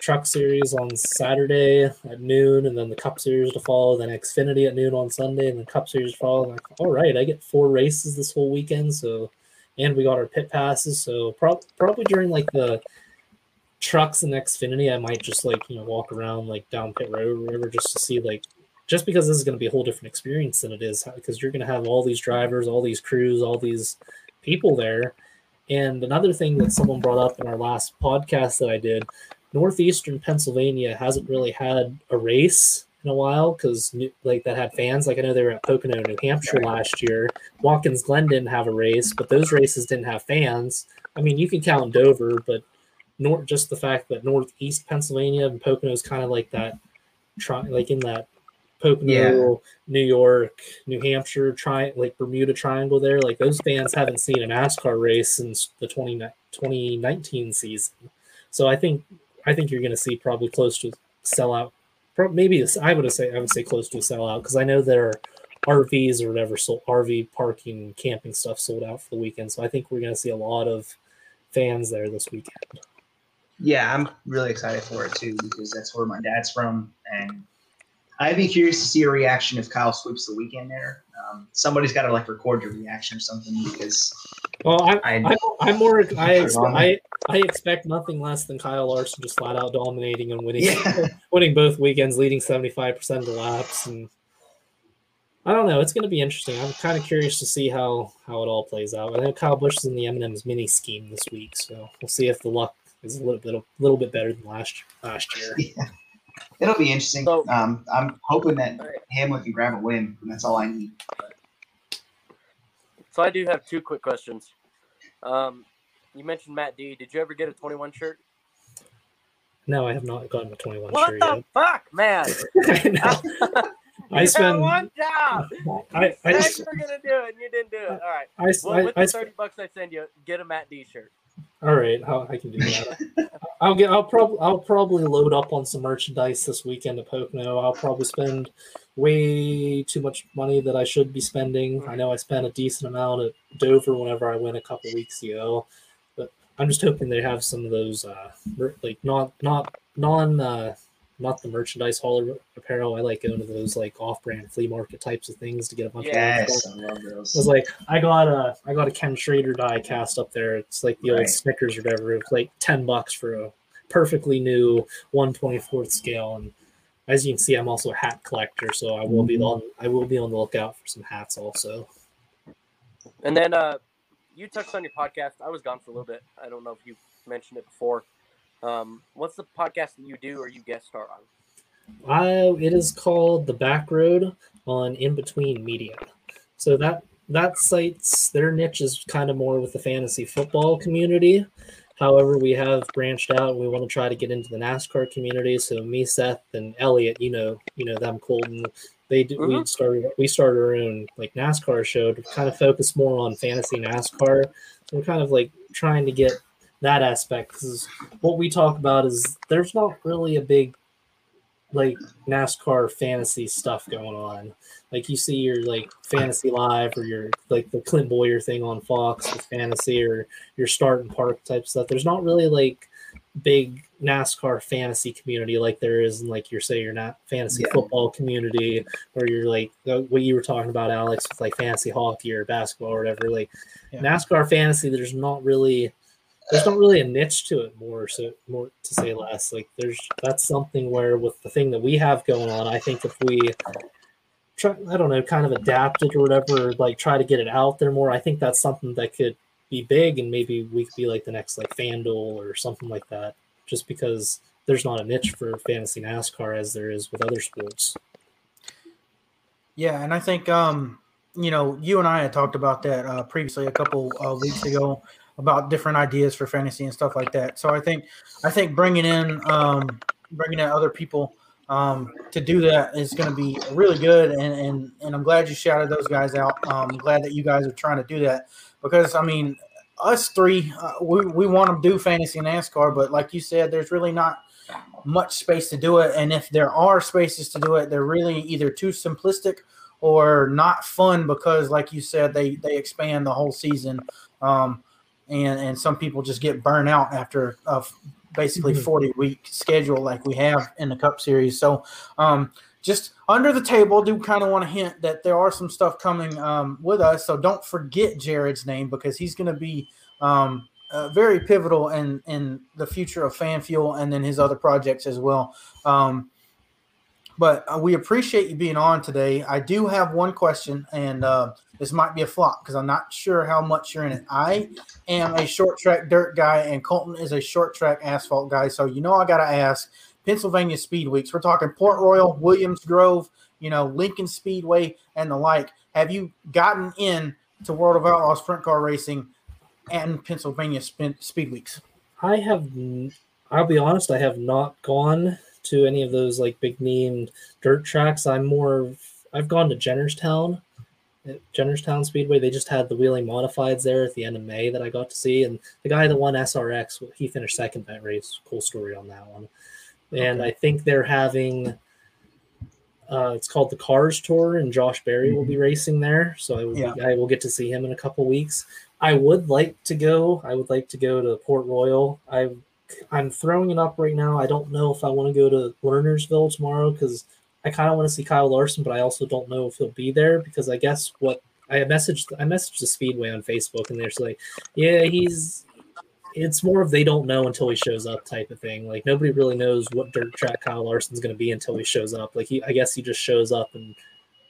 truck series on Saturday at noon, and then the Cup Series to follow, then Xfinity at noon on Sunday, and then Cup Series to follow. I'm like, all right, I get four races this whole weekend, so and we got our pit passes, so prob- probably during like the trucks and Xfinity, I might just like you know walk around like down pit road or whatever just to see like just because this is going to be a whole different experience than it is because you're going to have all these drivers, all these crews, all these people there. And another thing that someone brought up in our last podcast that I did, northeastern Pennsylvania hasn't really had a race in a while because like that had fans. Like I know they were at Pocono, New Hampshire last year. Watkins Glen didn't have a race, but those races didn't have fans. I mean, you can count Dover, but nor just the fact that northeast Pennsylvania and Pocono is kind of like that, try like in that Pocono, Yeah. New York, New Hampshire, tri- like Bermuda Triangle there. Like those fans haven't seen a NASCAR race since the 20, 2019 season. So I think I think you're going to see probably close to sellout. Maybe I would say I would say close to a sellout because I know there are RVs or whatever, sold, RV parking, camping stuff sold out for the weekend. So I think we're going to see a lot of fans there this weekend. Yeah, I'm really excited for it too because that's where my dad's from, and I'd be curious to see a reaction if Kyle sweeps the weekend there. Um, somebody's got to like record your reaction or something because. Well, I, I- I'm more. I, ex- I I expect nothing less than Kyle Larson just flat out dominating and winning, Yeah. winning both weekends, leading 75 percent of the laps, and I don't know. It's going to be interesting. I'm kind of curious to see how how it all plays out. I think Kyle Busch is in the M&M's mini scheme this week, so we'll see if the luck is a little bit a little bit better than last last year. Yeah. It'll be interesting. So- um, I'm hoping that All right. Hamlin can grab a win, and that's all I need. So I do have two quick questions. Um, you mentioned Matt D. Did you ever get a 21 shirt? No, I have not gotten a 21 What shirt What the fuck, man? I know. I you spend. one job. I, I, Said you were gonna do it, and you didn't do it. All right. I, Well, I, with I, the 30 bucks I send you, get a Matt D shirt. All right, I can do that. I'll get. I'll probably. I'll probably load up on some merchandise this weekend at Pocono. I'll probably spend way too much money that I should be spending. I know I spent a decent amount at Dover whenever I went a couple weeks ago, but I'm just hoping they have some of those, uh, like not not non uh, not the merchandise hauler apparel. I like going to those like off-brand flea market types of things to get a bunch of Yes, stuff. I love those. I was like I got a I got a Ken Schrader die cast up there. It's like the old Snickers or whatever. It's like ten bucks for a perfectly new one twenty fourth scale. And as you can see, I'm also a hat collector, so I will be Mhm. on I will be on the lookout for some hats also. And then uh, you touched on your podcast. I was gone for a little bit. I don't know if you mentioned it before. Um, what's the podcast that you do or you guest star on? Uh, it is called the Back Road on In Between Media. So that that site's their niche is kind of more with the fantasy football community. However, we have branched out. We want to try to get into the NASCAR community. So me, Seth, and Elliot, you know, you know them, Colton. They do, we Mhm. started we started our own like NASCAR show to kind of focus more on fantasy NASCAR. So we're kind of like trying to get that aspect because what we talk about is there's not really a big like NASCAR fantasy stuff going on. Like you see your like fantasy live or your like the Clint Bowyer thing on Fox with fantasy or your start and park type stuff. There's not really like big NASCAR fantasy community like there is in like your say your not fantasy Yeah. football community or you're like what you were talking about Alex with like fantasy hockey or basketball or whatever. Like Yeah. NASCAR fantasy, there's not really there's not really a niche to it more so more to say less. Like there's that's something where with the thing that we have going on i think if we try i don't know kind of adapt it or whatever like try to get it out there more i think that's something that could be big and maybe we could be like the next like fanduel or something like that just because there's not a niche for fantasy nascar as there is with other sports. Yeah, and I think um, you know you and I had talked about that uh, previously a couple uh, weeks ago about different ideas for fantasy and stuff like that. So I think I think bringing in um, bringing in other people um, to do that is going to be really good, and, and and I'm glad you shouted those guys out. Um, I'm glad that you guys are trying to do that because I mean us three uh, we we want to do fantasy and NASCAR, but like you said, there's really not much space to do it. And if there are spaces to do it, they're really either too simplistic or not fun because, like you said, they they expand the whole season. Um, and and some people just get burnt out after a basically Mhm. 40 week schedule like we have in the Cup Series. So um, just under the table, do kind of want to hint that there are some stuff coming um, with us. So don't forget Jared's name because he's going to be um, uh, very pivotal in in the future of Fan Fuel and then his other projects as well. Um, but uh, we appreciate you being on today. I do have one question, and uh, this might be a flop because I'm not sure how much you're in it. I am a short track dirt guy, and Colton is a short track asphalt guy. So you know I got to ask Pennsylvania Speed Weeks. We're talking Port Royal, Williams Grove, you know Lincoln Speedway, and the like. Have you gotten in to World of Outlaws sprint car racing and Pennsylvania Speed Weeks? I have, I'll be honest, I have not gone to any of those like big name dirt tracks. I'm more, I've gone to Jennerstown, at Jennerstown Speedway. They just had the Whelen modifieds there at the end of May that I got to see, and the guy that won SRX, he finished second that race. Cool story on that one. And Okay. I think they're having Uh, it's called the Cars Tour, and Josh Berry will be racing there. So I will, Yeah. I will get to see him in a couple weeks. I would like to go. I would like to go to Port Royal. I I'm throwing it up right now. I don't know if I want to go to Lernerville tomorrow because I kind of want to see Kyle Larson, but I also don't know if he'll be there because I guess what I messaged I messaged the Speedway on Facebook and they're just like, yeah, he's. It's more of they don't know until he shows up type of thing. Like nobody really knows what dirt track Kyle Larson's going to be until he shows up. Like he, I guess he just shows up and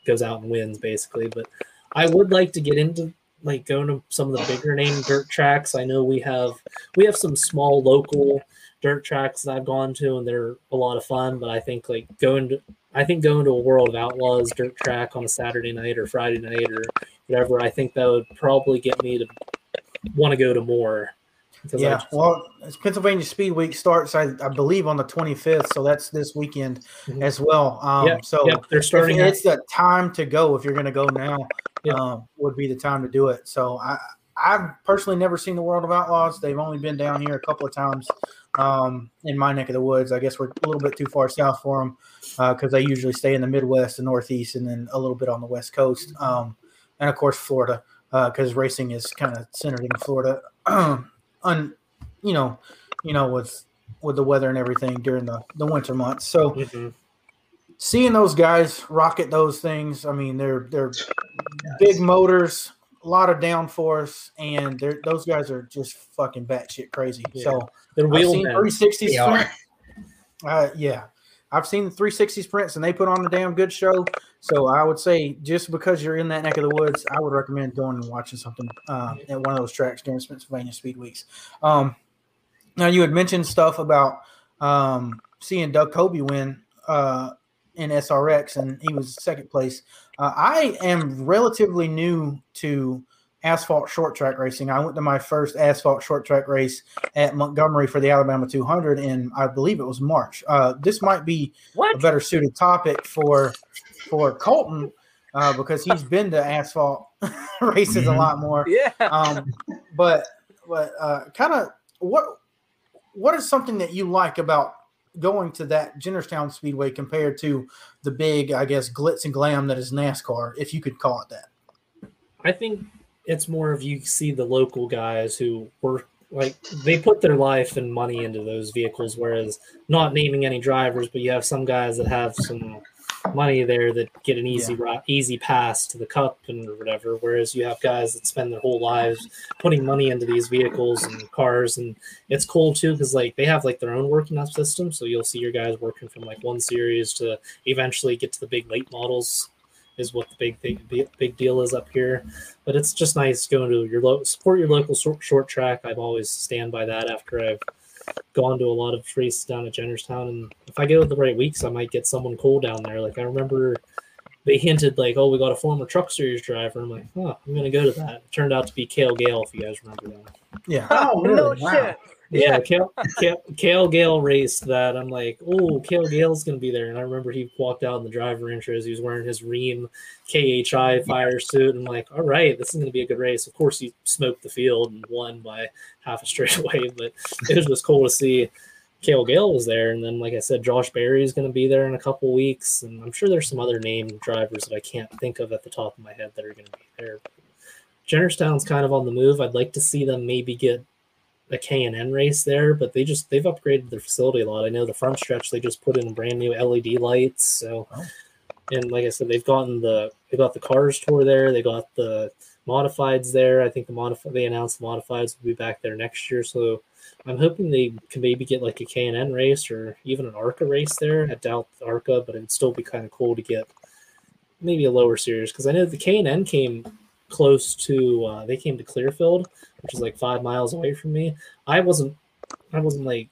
goes out and wins basically. But I would like to get into like going to some of the bigger name dirt tracks. I know we have we have some small local dirt tracks that I've gone to and they're a lot of fun. But I think like going to I think going to a World of Outlaws dirt track on a Saturday night or Friday night or whatever, I think that would probably get me to want to go to more. Yeah, just- well, it's Pennsylvania Speed Week starts, I, I believe, on the 25th, so that's this weekend Mhm. as well. Um, yeah, so yeah, they're starting. It's the time to go if you're going to go now. Yeah. Um, would be the time to do it. So I, I've personally never seen the World of Outlaws. They've only been down here a couple of times um, in my neck of the woods. I guess we're a little bit too far south for them because they usually stay in the Midwest and Northeast, and then a little bit on the West Coast, um, and of course Florida uh, because racing is kind of centered in Florida. Un, you know, you know with with the weather and everything during the the winter months. So Mhm. seeing those guys rocket those things, I mean, they're they're big motors, a lot of downforce, and they're those guys are just fucking batshit crazy. Yeah. So They're I've wheel seen men. 360 They sprint. Uh, yeah, I've seen the 360 sprints, and they put on a damn good show. So I would say, just because you're in that neck of the woods, I would recommend going and watching something uh, at one of those tracks during Pennsylvania Speed Weeks. Um, now you had mentioned stuff about um, seeing Doug Coby win uh, in SRX, and he was second place. Uh, I am relatively new to asphalt short track racing. I went to my first asphalt short track race at Montgomery for the Alabama 200 in I believe it was March. Uh, this might be a better suited topic for for Colton uh, because he's been to asphalt races a Mhm. lot more. Yeah. Um, but but uh, kind of what what is something that you like about going to that Jennerstown Speedway compared to the big, I guess, glitz and glam that is NASCAR, if you could call it that? I think it's more of you see the local guys who work like they put their life and money into those vehicles, whereas not naming any drivers, but you have some guys that have some money there that get an easy ri- easy pass to the cup and whatever. Whereas you have guys that spend their whole lives putting money into these vehicles and cars, and it's cool too because like they have like their own working up system. So you'll see your guys working from like one series to eventually get to the big late models. Is what the big thing, big, big deal is up here but it's just nice going to your local support your local short, short track. I've always stand by that after I've gone to a lot of races down at Jennerstown, and if I go the right weeks, I might get someone cool down there. Like I remember they hinted like, "Oh, we got a former Truck Series driver." I'm like, "Oh, I'm gonna go to that." It turned out to be Cale Gale, if you guys remember that. Yeah. Oh, no really? Wow. shit. Yeah. Cale, Cale, Gale raced that. I'm like, oh, Cale Gale's to be there. And I remember he walked out in the driver intros. He was wearing his Rheem KHI fire suit. I'm like, all right, this is to be a good race. Of course, he smoked the field and won by half a straightaway, but it was just cool to see Cale Gale was there. And then, like I said, Josh Berry is going to be there in a couple weeks. And I'm sure there's some other named drivers that I can't think of at the top of my head that are going to be there. Jennerstown's kind of on the move. I'd like to see them maybe get a K&N race there, but they just they've upgraded their facility a lot. I know the front stretch they just put in brand new LED lights. So, Oh. and like I said, they've gotten the they got the cars tour there. They got the modifieds there. I think the modif they announced the modifieds will be back there next year. So I'm hoping they can maybe get like a K&N race or even an ARCA race there. I doubt the ARCA, but it'd still be kind of cool to get maybe a lower series because I know the K&N came close to uh, they came to Clearfield, which is like five miles away from me. I wasn't I wasn't like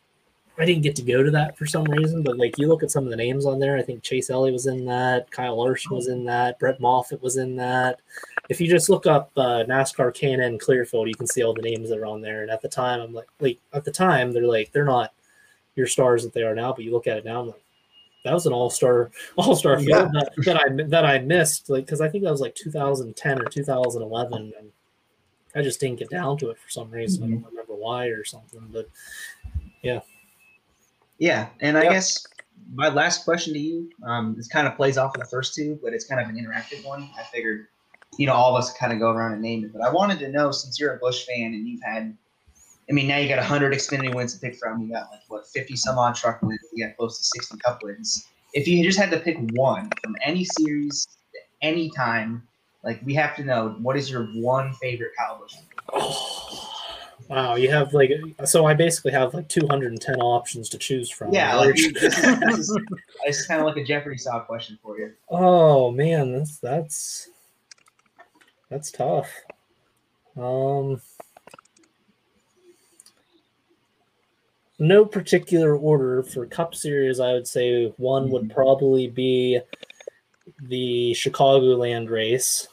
I didn't get to go to that for some reason, but like you look at some of the names on there, I think Chase Elliott was in that, Kyle Larson was in that, Brett Moffitt was in that. If you just look up uh, NASCAR K&N Clearfield, you can see all the names that are on there. And at the time, I'm like, like at the time, they're like they're not your stars that they are now, but you look at it now, I'm like, that was an all star all star Yeah. field that, that I that I missed, like because I think that was like 2010 or 2011, and I just didn't get down to it for some reason. I don't remember why or something, but Yeah, yeah and I Yep. guess my last question to you, um, this kind of plays off of the first two, but it's kind of an interactive one. I figured, you know, all of us kind of go around and name it. But I wanted to know, since you're a Busch fan and you've had, I mean, now you got 100 Xfinity wins to pick from. You got like what 50 some odd truck wins. You got close to 60 Cup wins. If you just had to pick one from any series, any time, like we have to know what is your one favorite Kyle Busch? Oh, wow, you have like so I basically have like 210 options to choose from. Yeah, like you- this this is, this is kind of like a Jeopardy style question for you. Oh man, that's that's that's tough. Um, no particular order for Cup Series. I would say one would Mhm. probably be the Chicagoland race.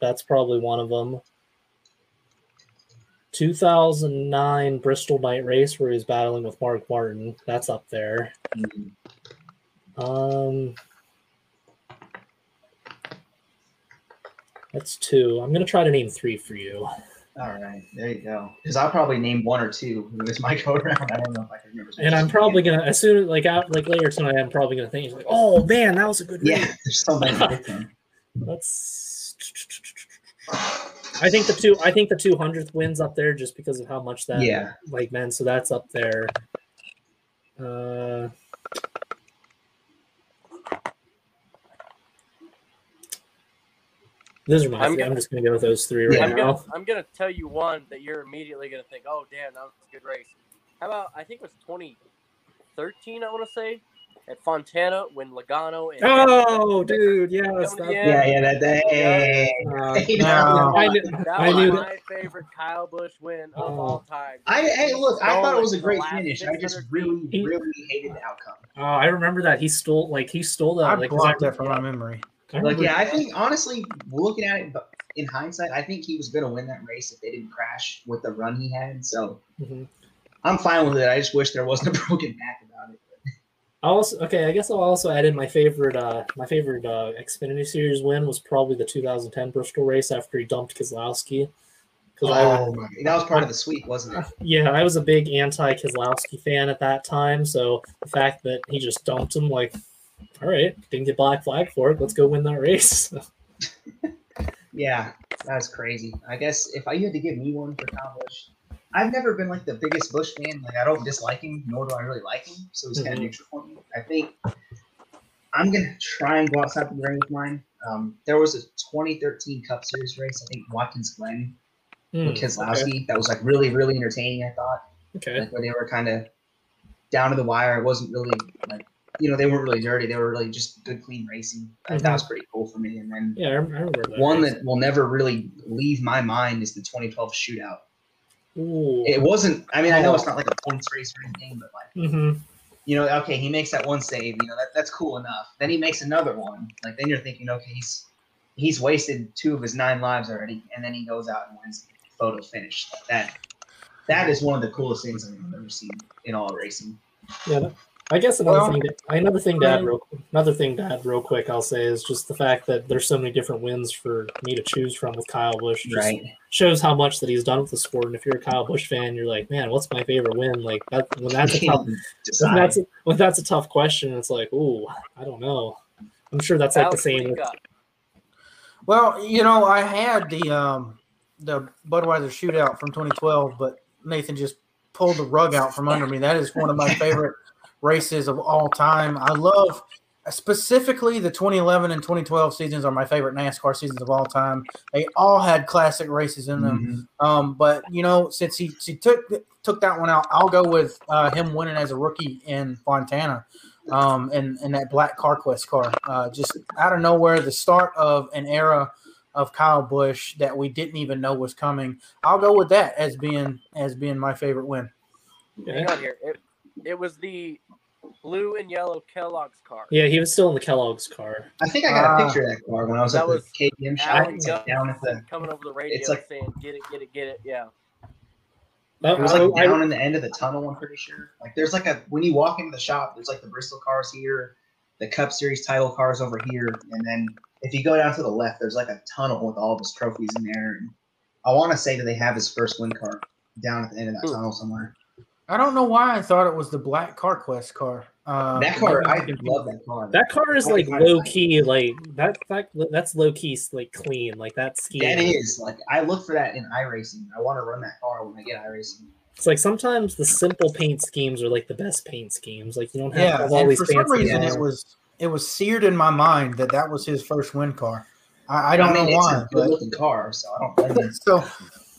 That's probably one of them. 2009 Bristol Night Race, where he was battling with Mark Martin. That's up there. Um, that's two. I'm gonna try to name three for you. All right, there you go. Because I'll probably name one or two. It was my go around. I don't know if I can remember. And I'm probably gonna as soon like out like later tonight, I'm probably gonna think like, oh man, that was a good Yeah, there's so many. to pick from. Let's. I think the two. I think the 200th wins up there just because of how much that Yeah, like meant. So that's up there. Uh, those are my. I'm three. go- I'm just gonna go with those three right Yeah, I'm now. gonna I'm gonna tell you one that you're immediately gonna think, oh damn, that was a good race. How about I think it was 2013, I want to say, at Fontana when Logano and Oh, dude, yes. Coming That, yeah, yeah. That day. uh, Hey, No. I knew, that I was knew my favorite Kyle Busch win of Oh. all time. I hey, look. I thought it was a great finish. I just really, feet. really hated the outcome. Oh, I remember that he stole like he stole that. I like, 'cause blocked that from my memory. I Like, yeah, I think honestly, looking at it in hindsight, I think he was going to win that race if they didn't crash with the run he had. So Mhm. I'm fine with it. I just wish there wasn't a broken back about it. I also okay. I guess I'll also add in my favorite. Uh, my favorite uh, Xfinity Series win was probably the 2010 Bristol race after he dumped Keselowski. Because I, Oh my! That was part of the sweep, wasn't it? yeah, I was a big anti Keselowski fan at that time. So the fact that he just dumped him, like, all right, didn't get black flag for it. Let's go win that race. Yeah, that's crazy. I guess if I had to give me one for Kyle Busch, I've never been like the biggest Busch fan. Like I don't dislike him, nor do I really like him. So he's kind of neutral for me. I think I'm gonna try and go outside the grain with mine. Um, there was a 2013 Cup Series race. I think Watkins Glen Hmm, with Keselowski. That was like really, really entertaining. I thought okay. like where they were kind of down to the wire. It wasn't really like you know they weren't really dirty. They were really just good, clean racing. Thought That was pretty cool for me. And then Yeah, I remember that. one race. that will never really leave my mind is the 2012 shootout. Ooh. It wasn't. I mean, I know it's not like a points race or anything, but like Mhm. you know, okay, he makes that one save. You know, that, that's cool enough. Then he makes another one. Like then you're thinking, okay, he's he's wasted two of his nine lives already, and then he goes out and wins the photo finish. That that is one of the coolest things I've ever seen in all racing. Yeah, that- I guess another Well, thing. To, another thing to add, real another thing to add, real quick. I'll say is just the fact that there's so many different wins for me to choose from with Kyle Busch. Just Right. shows how much that he's done with the sport. And if you're a Kyle Busch fan, you're like, man, what's my favorite win? Like that when that's a tough when that's a, when that's a tough question. It's like, ooh, I don't know. I'm sure that's like the Alex, what do same. With. Well, you know, I had the um the Budweiser shootout from 2012, but Nathan just pulled the rug out from under me. That is one of my favorite races of all time. I love specifically the 2011 and 2012 seasons are my favorite NASCAR seasons of all time. They all had classic races in them. Mhm. Um, but you know, since he, he took took that one out, I'll go with uh, him winning as a rookie in Fontana, um, in in that black CarQuest car. Uh, just out of nowhere, the start of an era of Kyle Busch that we didn't even know was coming. I'll go with that as being as being my favorite win. Hang on here. It, it was the blue and yellow Kellogg's car. Yeah, he was still in the Kellogg's car. I think I got a Ah. picture of that car when I was That at was the KBM shop. Alan like down at the. coming over the radio It's like- saying, "Get it, get it, get it." Yeah. It was like I- down in the end of the tunnel. I'm pretty sure. Like there's like a when you walk into the shop, there's like the Bristol cars here, the Cup Series title cars over here, and then if you go down to the left, there's like a tunnel with all of his trophies in there. And I want to say that they have his first win car down at the end of that Hmm. tunnel somewhere. I don't know why I thought it was the black CarQuest car. Uh, that car, I maybe- love that car. That car is like low key, like that. that that's low key, like clean, like that ski. That is like I look for that in iRacing. I want to run that car when I get iRacing. It's like sometimes the simple paint schemes are like the best paint schemes. Like you don't have Yeah, have all and these for some fancy. reason yeah. it was it was seared in my mind that that was his first win car. I, I don't mean, know it's why, a good but looking car, so I don't so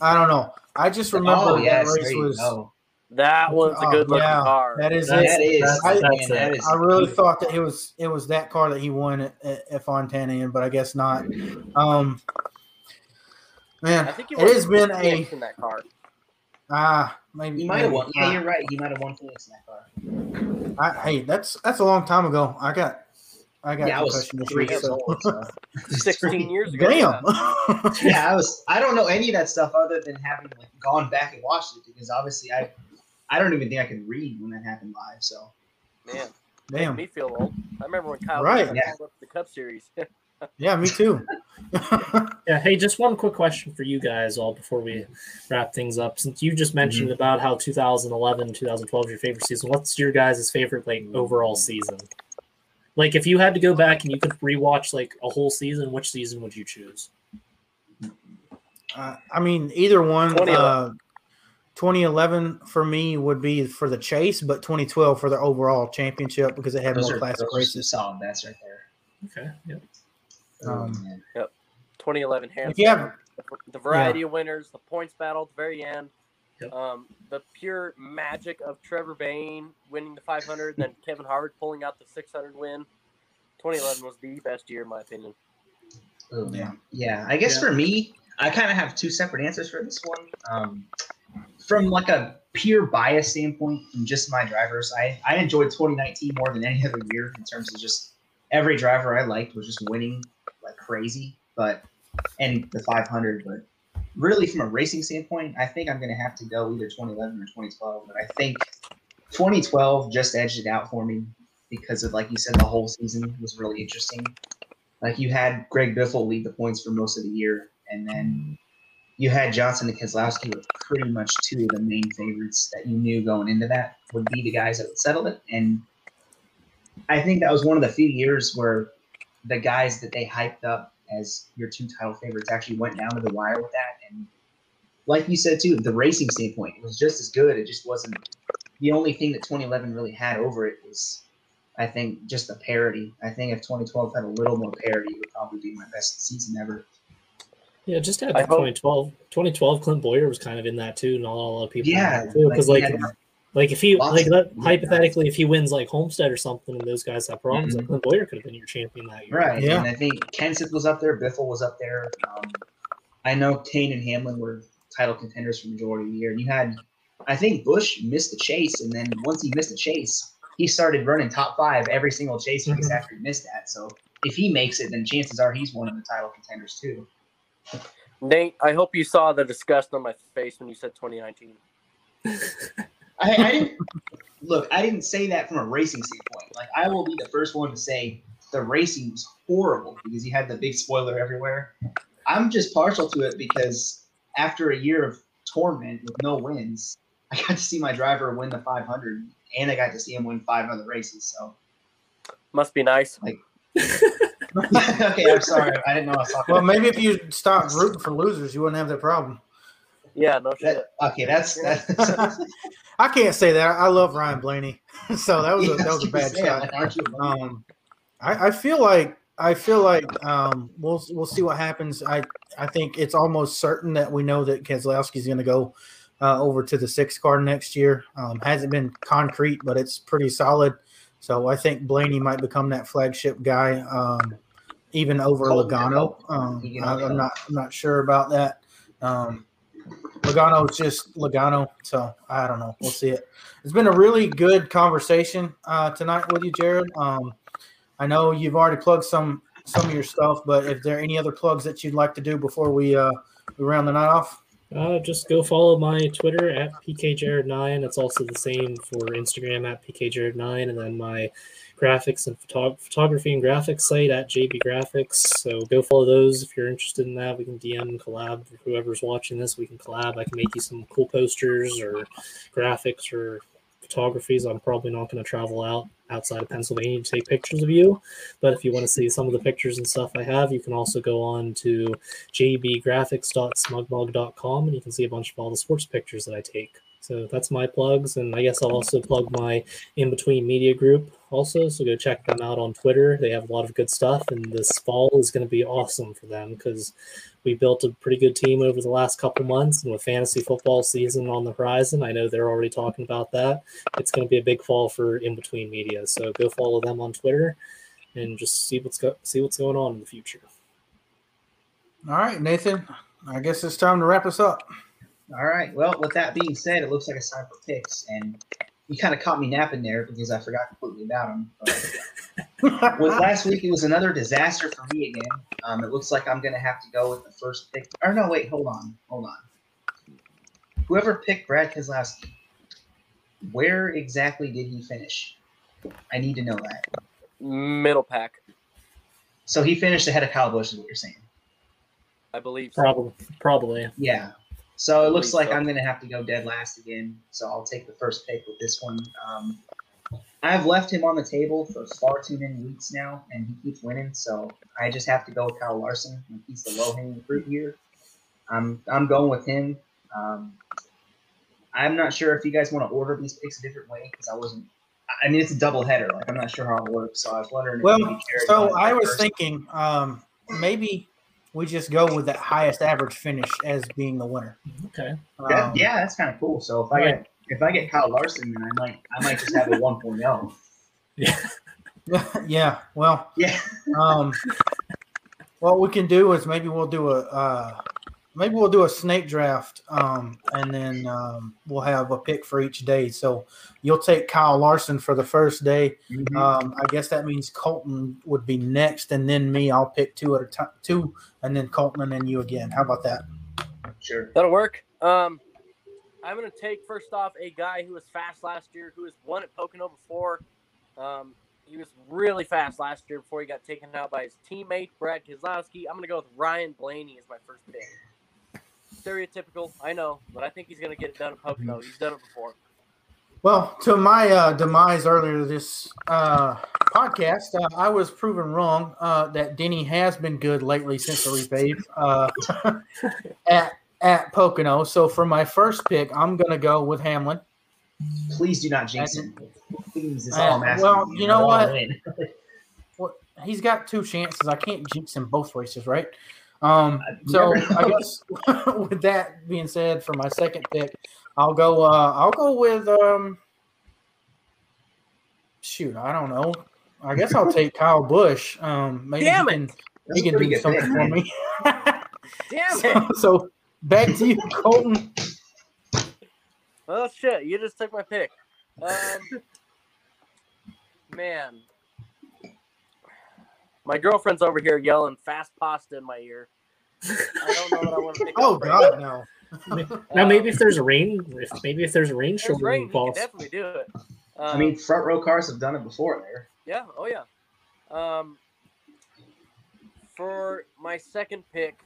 I don't know. I just remember oh that race there was. go. That one's a Oh, good looking yeah, car. That is That's- that it. is. that's- man, that's that I really thought that it was it was that car that he won at, at, at Fontana in, but I guess not. Um, man, I think he it has been a Phoenix in that car. ah maybe He might have won. Yeah, you're right. He might have won Phoenix in that car. I, hey, that's that's a long time ago. I got I got Yeah, I was concussion three years So. old. So. 16 years ago. Damn. yeah, I was. I don't know any of that stuff other than having like gone back and watched it because obviously I, I don't even think I could read when that happened live. So Man, Damn. me feel old. I remember when Kyle Right. Yeah. the Cup Series. Yeah, me too. Yeah. Hey, just one quick question for you guys all before we wrap things up. Since you just mentioned about how 2011, 2012 is your favorite season, what's your guys' favorite like overall season? Like, if you had to go back and you could rewatch like a whole season, which season would you choose? Uh, I mean, either one. 2011. Uh, 2011 for me would be for the chase, but 2012 for the overall championship because it had those more are, classic those are some races. solid bets right there. Okay. Yep. Um, Oh, man. 2011 hands If you have- The- the variety of winners, the points battle at the very end, Yep. um, the pure magic of Trevor Bayne winning the 500, and then Kevin Harvick pulling out the 600 win. 2011 was the best year in my opinion. Oh, Yeah. Yeah, I guess Yeah. for me, I kind of have two separate answers for this one. Um, from like a pure bias standpoint, from just my drivers, I, I enjoyed 2019 more than any other year in terms of just every driver I liked was just winning like crazy. But and the 500, but really from a racing standpoint, I think I'm going to have to go either 2011 or 2012. But I think 2012 just edged it out for me because of like you said, the whole season was really interesting. Like you had Greg Biffle lead the points for most of the year, and then you had Johnson and Keselowski were pretty much two of the main favorites that you knew going into that would be the guys that would settle it. And I think that was one of the few years where the guys that they hyped up as your two title favorites actually went down to the wire with that. And like you said too, the racing standpoint it was just as good. It just wasn't the only thing that 2011 really had over it was I think just the parity. I think if 2012 had a little more parity, it would probably be my best season ever. Yeah, just add I to hope- 2012. 2012, Clint Bowyer was kind of in that too. Not a lot of people. Yeah, because like, he had- like if he like of- let, yeah. hypothetically, if he wins like Homestead or something, and those guys have problems, Mhm. like Clint Bowyer could have been your champion that year. right, Yeah. and I think Kenseth was up there, Biffle was up there. Um, I know Kahne and Hamlin were title contenders for majority of the year, and you had, I think Busch missed the chase, and then once he missed the chase, he started running top five every single chase race Mhm. after he missed that. So if he makes it, then chances are he's one of the title contenders too. Nate, I hope you saw the disgust on my face when you said 2019. I, I didn't look. I didn't say that from a racing standpoint. Like I will be the first one to say the racing was horrible because you had the big spoiler everywhere. I'm just partial to it because after a year of torment with no wins, I got to see my driver win the 500, and I got to see him win five other races. So Must be nice. okay, I'm sorry. I didn't know I was talking. Well, maybe if you stopped rooting for losers, you wouldn't have that problem. Yeah, no shit. that, okay, that's that's. I can't say that. I love Ryan Blaney, so that was a, Yeah, that was a bad yeah, shot. Aren't? Um, I, I feel like I feel like um, we'll we'll see what happens. I I think it's almost certain that we know that Keselowski's going to go uh, over to the six car next year. Um, hasn't been concrete, but it's pretty solid. So I think Blaney might become that flagship guy, um, even over Colton Logano. Um, I, only I'm not I'm not sure about that. Um, Logano's just Logano, so I don't know. We'll see it. It's been a really good conversation uh, tonight with you, Jared. Um, I know you've already plugged some some of your stuff, but if there are any other plugs that you'd like to do before we uh, we round the night off? Uh, just go follow my Twitter at pkjared9. It's also the same for Instagram at pkjared9, and then my graphics and photog- photography and graphics site at JB Graphics. So go follow those if you're interested in that. We can DM collab. Whoever's watching this, we can collab. I can make you some cool posters or graphics or photographies. I'm probably not going to travel out outside of Pennsylvania to take pictures of you. But if you want to see some of the pictures and stuff I have, you can also go on to jbgraphics.smugmug.com and you can see a bunch of all the sports pictures that I take. So that's my plugs, and I guess I'll also plug my in between media group also. So go check them out on Twitter. They have a lot of good stuff, and this fall is going to be awesome for them because we built a pretty good team over the last couple months, and with fantasy football season on the horizon, I know they're already talking about that. It's going to be a big fall for in between media. So go follow them on Twitter and just see what's go- see what's going on in the future. All right, Nathan. I guess it's time to wrap us up. All right. Well, with that being said, it looks like it's time for picks, and you kind of caught me napping there because I forgot completely about them. with last week, it was another disaster for me again. Um, it looks like I'm going to have to go with the first pick. Or no, wait, hold on, hold on. Whoever picked Brad Keselowski, where exactly did he finish? I need to know that. Middle pack, So he finished ahead of Kyle Busch, is what you're saying? I believe. So. Probably, probably. Yeah. So it looks like. I'm going to have to go dead last again. So I'll take the first pick with this one. Um, I've left him on the table for far too many weeks now, and he keeps winning. So I just have to go with Kyle Larson. He's the low hanging fruit here. I'm I'm going with him. Um, I'm not sure if you guys want to order these picks a different way because I wasn't. I mean, it's a double header. Like I'm not sure how it works. So I was wondering. if Well, maybe Jared so I was first. thinking um, maybe we just go with that highest average finish as being the winner. Okay. That- Um, yeah, that's kind of cool. So if I get if I get Kyle Larson, then I might I might just have a oh. 1.0. yeah. Yeah, well, Yeah. um, what we can do is maybe we'll do a uh, maybe we'll do a snake draft, um, and then um, we'll have a pick for each day. So you'll take Kyle Larson for the first day. Mhm. Um, I guess that means Colton would be next, and then me. I'll pick two at a time, two, and then Colton, and then you again. How about that? sure. That'll work. Um, I'm going to take first off a guy who was fast last year, who has won at Pocono before. Um, he was really fast last year before he got taken out by his teammate Brad Keselowski. I'm going to go with Ryan Blaney as my first pick. Stereotypical, I know, but I think he's going to get it done at Pocono. He's done it before. Well, to my uh, demise earlier this uh, podcast, uh, I was proven wrong uh, that Denny has been good lately since the repave uh, at at Pocono. So for my first pick, I'm going to go with Hamlin. Please do not jinx him. Please, is all I'm asking. well, you know Go what? Well, he's got two chances. I can't jinx him both races, right? Um, so I guess with that being said, for my second pick, I'll go. Uh, I'll go with. Um, shoot, I don't know. I guess I'll take Kyle Busch. Um, maybe Damn he it. can, That's he can do something pick, for man. me. Damn so, it! so back to you, Colton. Oh shit! You just took my pick. Um, man, my girlfriend's over here yelling "fast pasta" in my ear. I don't know what I want to pick. Oh up right God, no. Now Um, maybe if there's a rain, if maybe if there's a rain There's shortening rain, he can falls. definitely do it. I Um, mean, front row cars have done it before there. yeah, oh yeah. Um, for my second pick,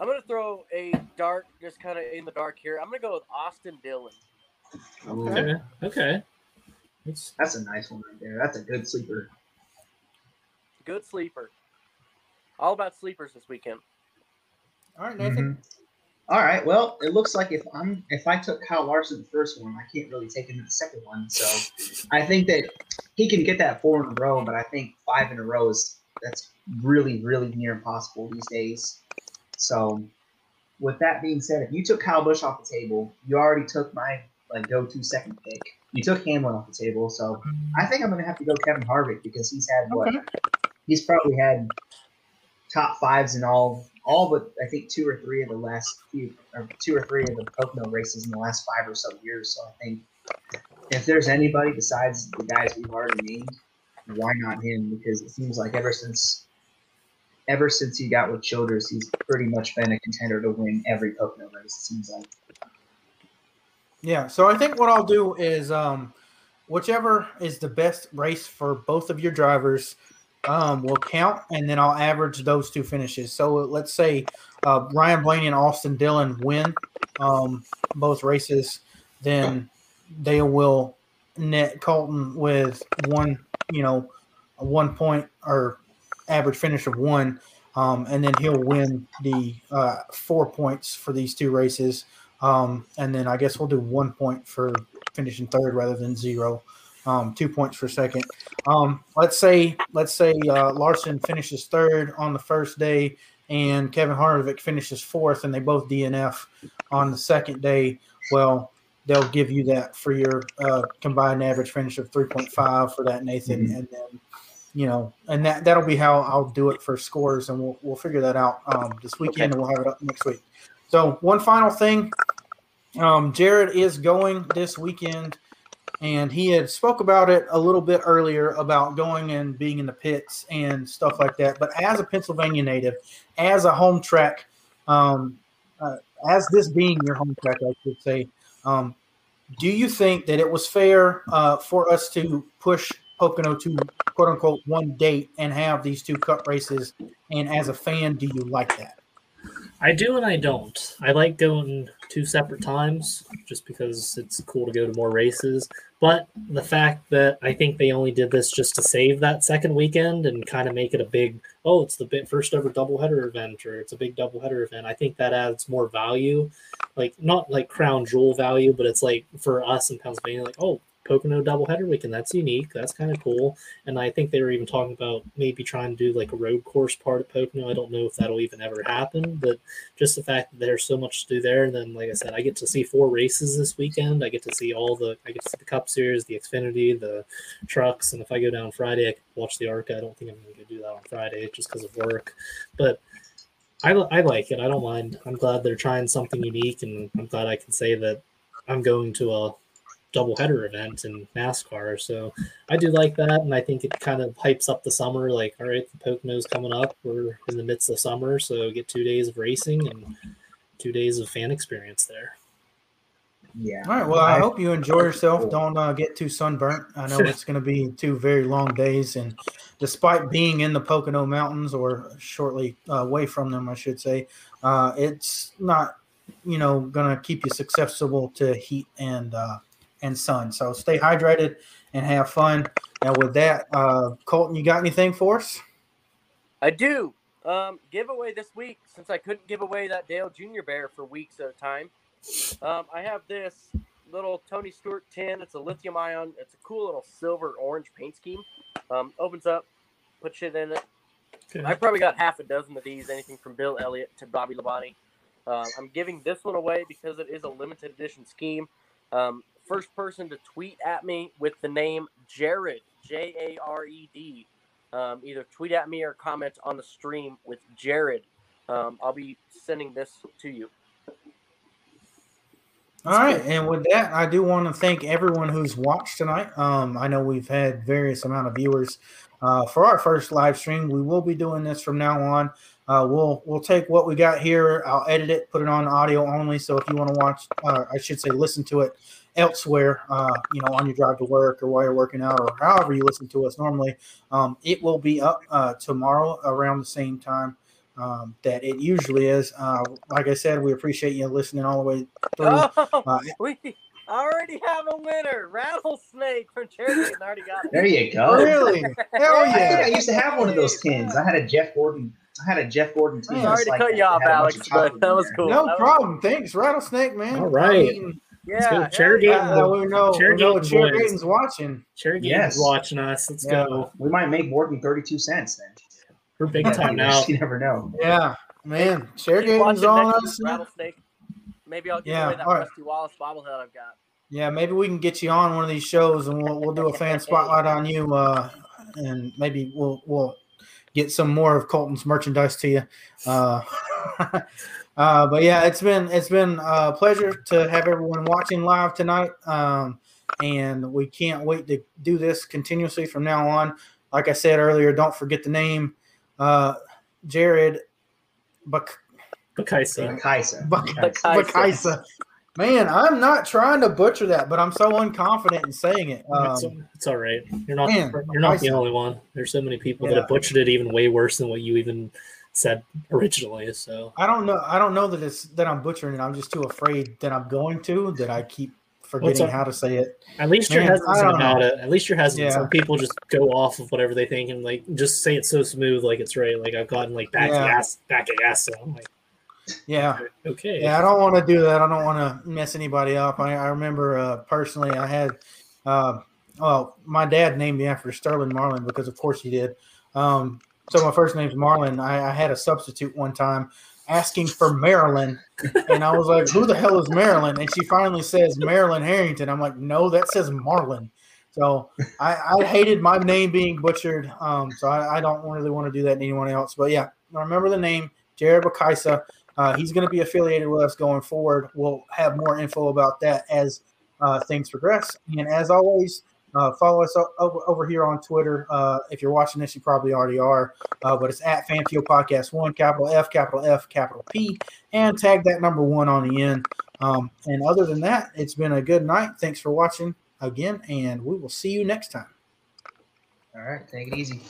I'm gonna throw a dart, just kind of in the dark here. I'm gonna go with Austin Dillon. Okay. Okay. It's, That's a nice one right there. That's a good sleeper. Good sleeper. All about sleepers this weekend. All right, Nathan. Mhm. All right. Well, it looks like if I'm if I took Kyle Larson the first one, I can't really take him in the second one. So I think that he can get that four in a row, but I think five in a row is that's really really near impossible these days. So with that being said, if you took Kyle Busch off the table, you already took my like go-to second pick. You took Hamlin off the table, so I think I'm gonna have to go Kevin Harvick because he's had what Okay. He's probably had top fives in all all but I think two or three of the last few or two or three of the Pocono races in the last five or so years. So I think if there's anybody besides the guys we've already named, why not him? Because it seems like ever since ever since he got with Childers, he's pretty much been a contender to win every Pocono race. It seems like. Yeah, so I think what I'll do is um, whichever is the best race for both of your drivers um, will count, and then I'll average those two finishes. So let's say uh, Ryan Blaney and Austin Dillon win um, both races, then they will net Colton with one, you know, one point or average finish of one, um, and then he'll win the uh, four points for these two races. Um, and then I guess we'll do one point for finishing third rather than zero. Um, two points for second. Um, let's say let's say uh, Larson finishes third on the first day, and Kevin Harvick finishes fourth, and they both DNF on the second day. Well, they'll give you that for your uh, combined average finish of 3.5 for that Nathan, Mhm. and then you know, and that that'll be how I'll do it for scores, and we'll we'll figure that out um, this weekend, and we'll have it up next week. So one final thing, um, Jared is going this weekend, and he had spoke about it a little bit earlier about going and being in the pits and stuff like that. But as a Pennsylvania native, as a home track, um, uh, as this being your home track, I should say, um, do you think that it was fair uh, for us to push Pocono to quote unquote one date and have these two cup races? And as a fan, do you like that? I do and I don't. I like going two separate times just because it's cool to go to more races. But the fact that I think they only did this just to save that second weekend and kind of make it a big, oh, it's the first ever doubleheader event or it's a big doubleheader event. I think that adds more value, like not like crown jewel value, but it's like for us in Pennsylvania, like oh, Pocono doubleheader weekend. That's unique. That's kind of cool. And I think they were even talking about maybe trying to do like a road course part at Pocono. I don't know if that'll even ever happen, but just the fact that there's so much to do there. And then, like I said, I get to see four races this weekend. I get to see all the, I get to see the Cup Series, the Xfinity, the trucks. And if I go down Friday, I can watch the ARCA. I don't think I'm going to do that on Friday just because of work. But I, I like it. I don't mind. I'm glad they're trying something unique. And I'm glad I can say that I'm going to a double header event in NASCAR. So I do like that, and I think it kind of hypes up the summer. Like, all right, the Pocono's coming up. We're in the midst of summer, so get two days of racing and two days of fan experience there. Yeah. All right. Well, I hope you enjoy yourself. Don't uh, get too sunburnt. I know it's going to be two very long days, and despite being in the Pocono Mountains or shortly uh, away from them, I should say, uh, it's not, you know, going to keep you susceptible to heat and uh, and sun. So stay hydrated and have fun. And with that, uh, Colton, you got anything for us? I do. Um, giveaway this week since I couldn't give away that Dale Junior Bear for weeks at a time. Um, I have this little Tony Stewart tin. It's a lithium ion. It's a cool little silver orange paint scheme. Um, opens up, put shit in it. I probably got half a dozen of these, anything from Bill Elliott to Bobby Labonte. Uh, I'm giving this one away because it is a limited edition scheme. Um, first person to tweet at me with the name Jared, J A R E D, um, either tweet at me or comment on the stream with Jared. Um, I'll be sending this to you. All right, and with that, I do want to thank everyone who's watched tonight. Um, I know we've had various amount of viewers uh, for our first live stream. We will be doing this from now on. Uh, we'll we'll take what we got here. I'll edit it, put it on audio only. So if you want to watch, uh, I should say, listen to it elsewhere, uh, you know, on your drive to work or while you're working out or however you listen to us normally, um, it will be up uh, tomorrow around the same time um, that it usually is. Uh, like I said, we appreciate you listening all the way through. Oh, Uh, we already have a winner, Rattlesnake from Cherokee. and already got it. There you go. Really? Hell I yeah! I used to have one of those tins. I had a Jeff Gordon. I had a Jeff Gordon tin. Sorry to like cut that. you off, It had a bunch Alex, but that was cool. No was- problem. Thanks, Rattlesnake, man. All right. I mean, Yeah, go, hell Cherokee. yeah. uh, we know, we know boys. Cherokee watching. Cherokee Yes. watching us. Let's Yeah. go. We might make Borden 32 cents then. We're big time now. You never know. Yeah, man. Keep Cherokee watching is on us. Rattlesnake. Maybe I'll give Yeah, away that all right. Rusty Wallace bobblehead I've got. Yeah, maybe we can get you on one of these shows, and we'll we'll do a fan spotlight on you, uh, and maybe we'll we'll get some more of Colton's merchandise to you. Uh, uh, but yeah, it's been it's been a pleasure to have everyone watching live tonight, um, and we can't wait to do this continuously from now on. Like I said earlier, don't forget the name, uh, Jared Buck. Bakaisa. Kaisa. Buck- Bakaisa. Bakaisa. Man, I'm not trying to butcher that, but I'm so unconfident in saying it. it's, Um, it's all right. You're not man, you're not the only one. There's so many people that have butchered it even way worse than what you even said originally. So I don't know. I don't know that it's that I'm butchering it. I'm just too afraid that I'm going to that I keep forgetting how to say it. At least you're Man, I hesitant about know. it. At least you're hesitant. Yeah. Some people just go off of whatever they think and like just say it so smooth, like it's right. Like I've gotten like back Yeah. ass, back ass. So I'm like, Yeah. okay, Yeah, I don't want to do that. I don't want to mess anybody up. I, I remember uh, personally, I had, uh, well, my dad named me after Sterling Marlin because, of course, he did. Um, so my first name's Marlin. I, I had a substitute one time asking for Marilyn, and I was like, "Who the hell is Marilyn?" And she finally says Marilyn Harrington. I'm like, "No, that says Marlin." So I, I hated my name being butchered. Um, so I, I don't really want to do that to anyone else. But yeah, remember the name Jared Bakaisa. Uh, he's going to be affiliated with us going forward. We'll have more info about that as uh, things progress. And as always, uh, follow us over, over here on Twitter. Uh, if you're watching this, you probably already are, uh, but it's at Fanfield Podcast One, capital F, capital F, capital P, and tag that number one on the end. Um, and other than that, it's been a good night. Thanks for watching again, and we will see you next time. All right, take it easy.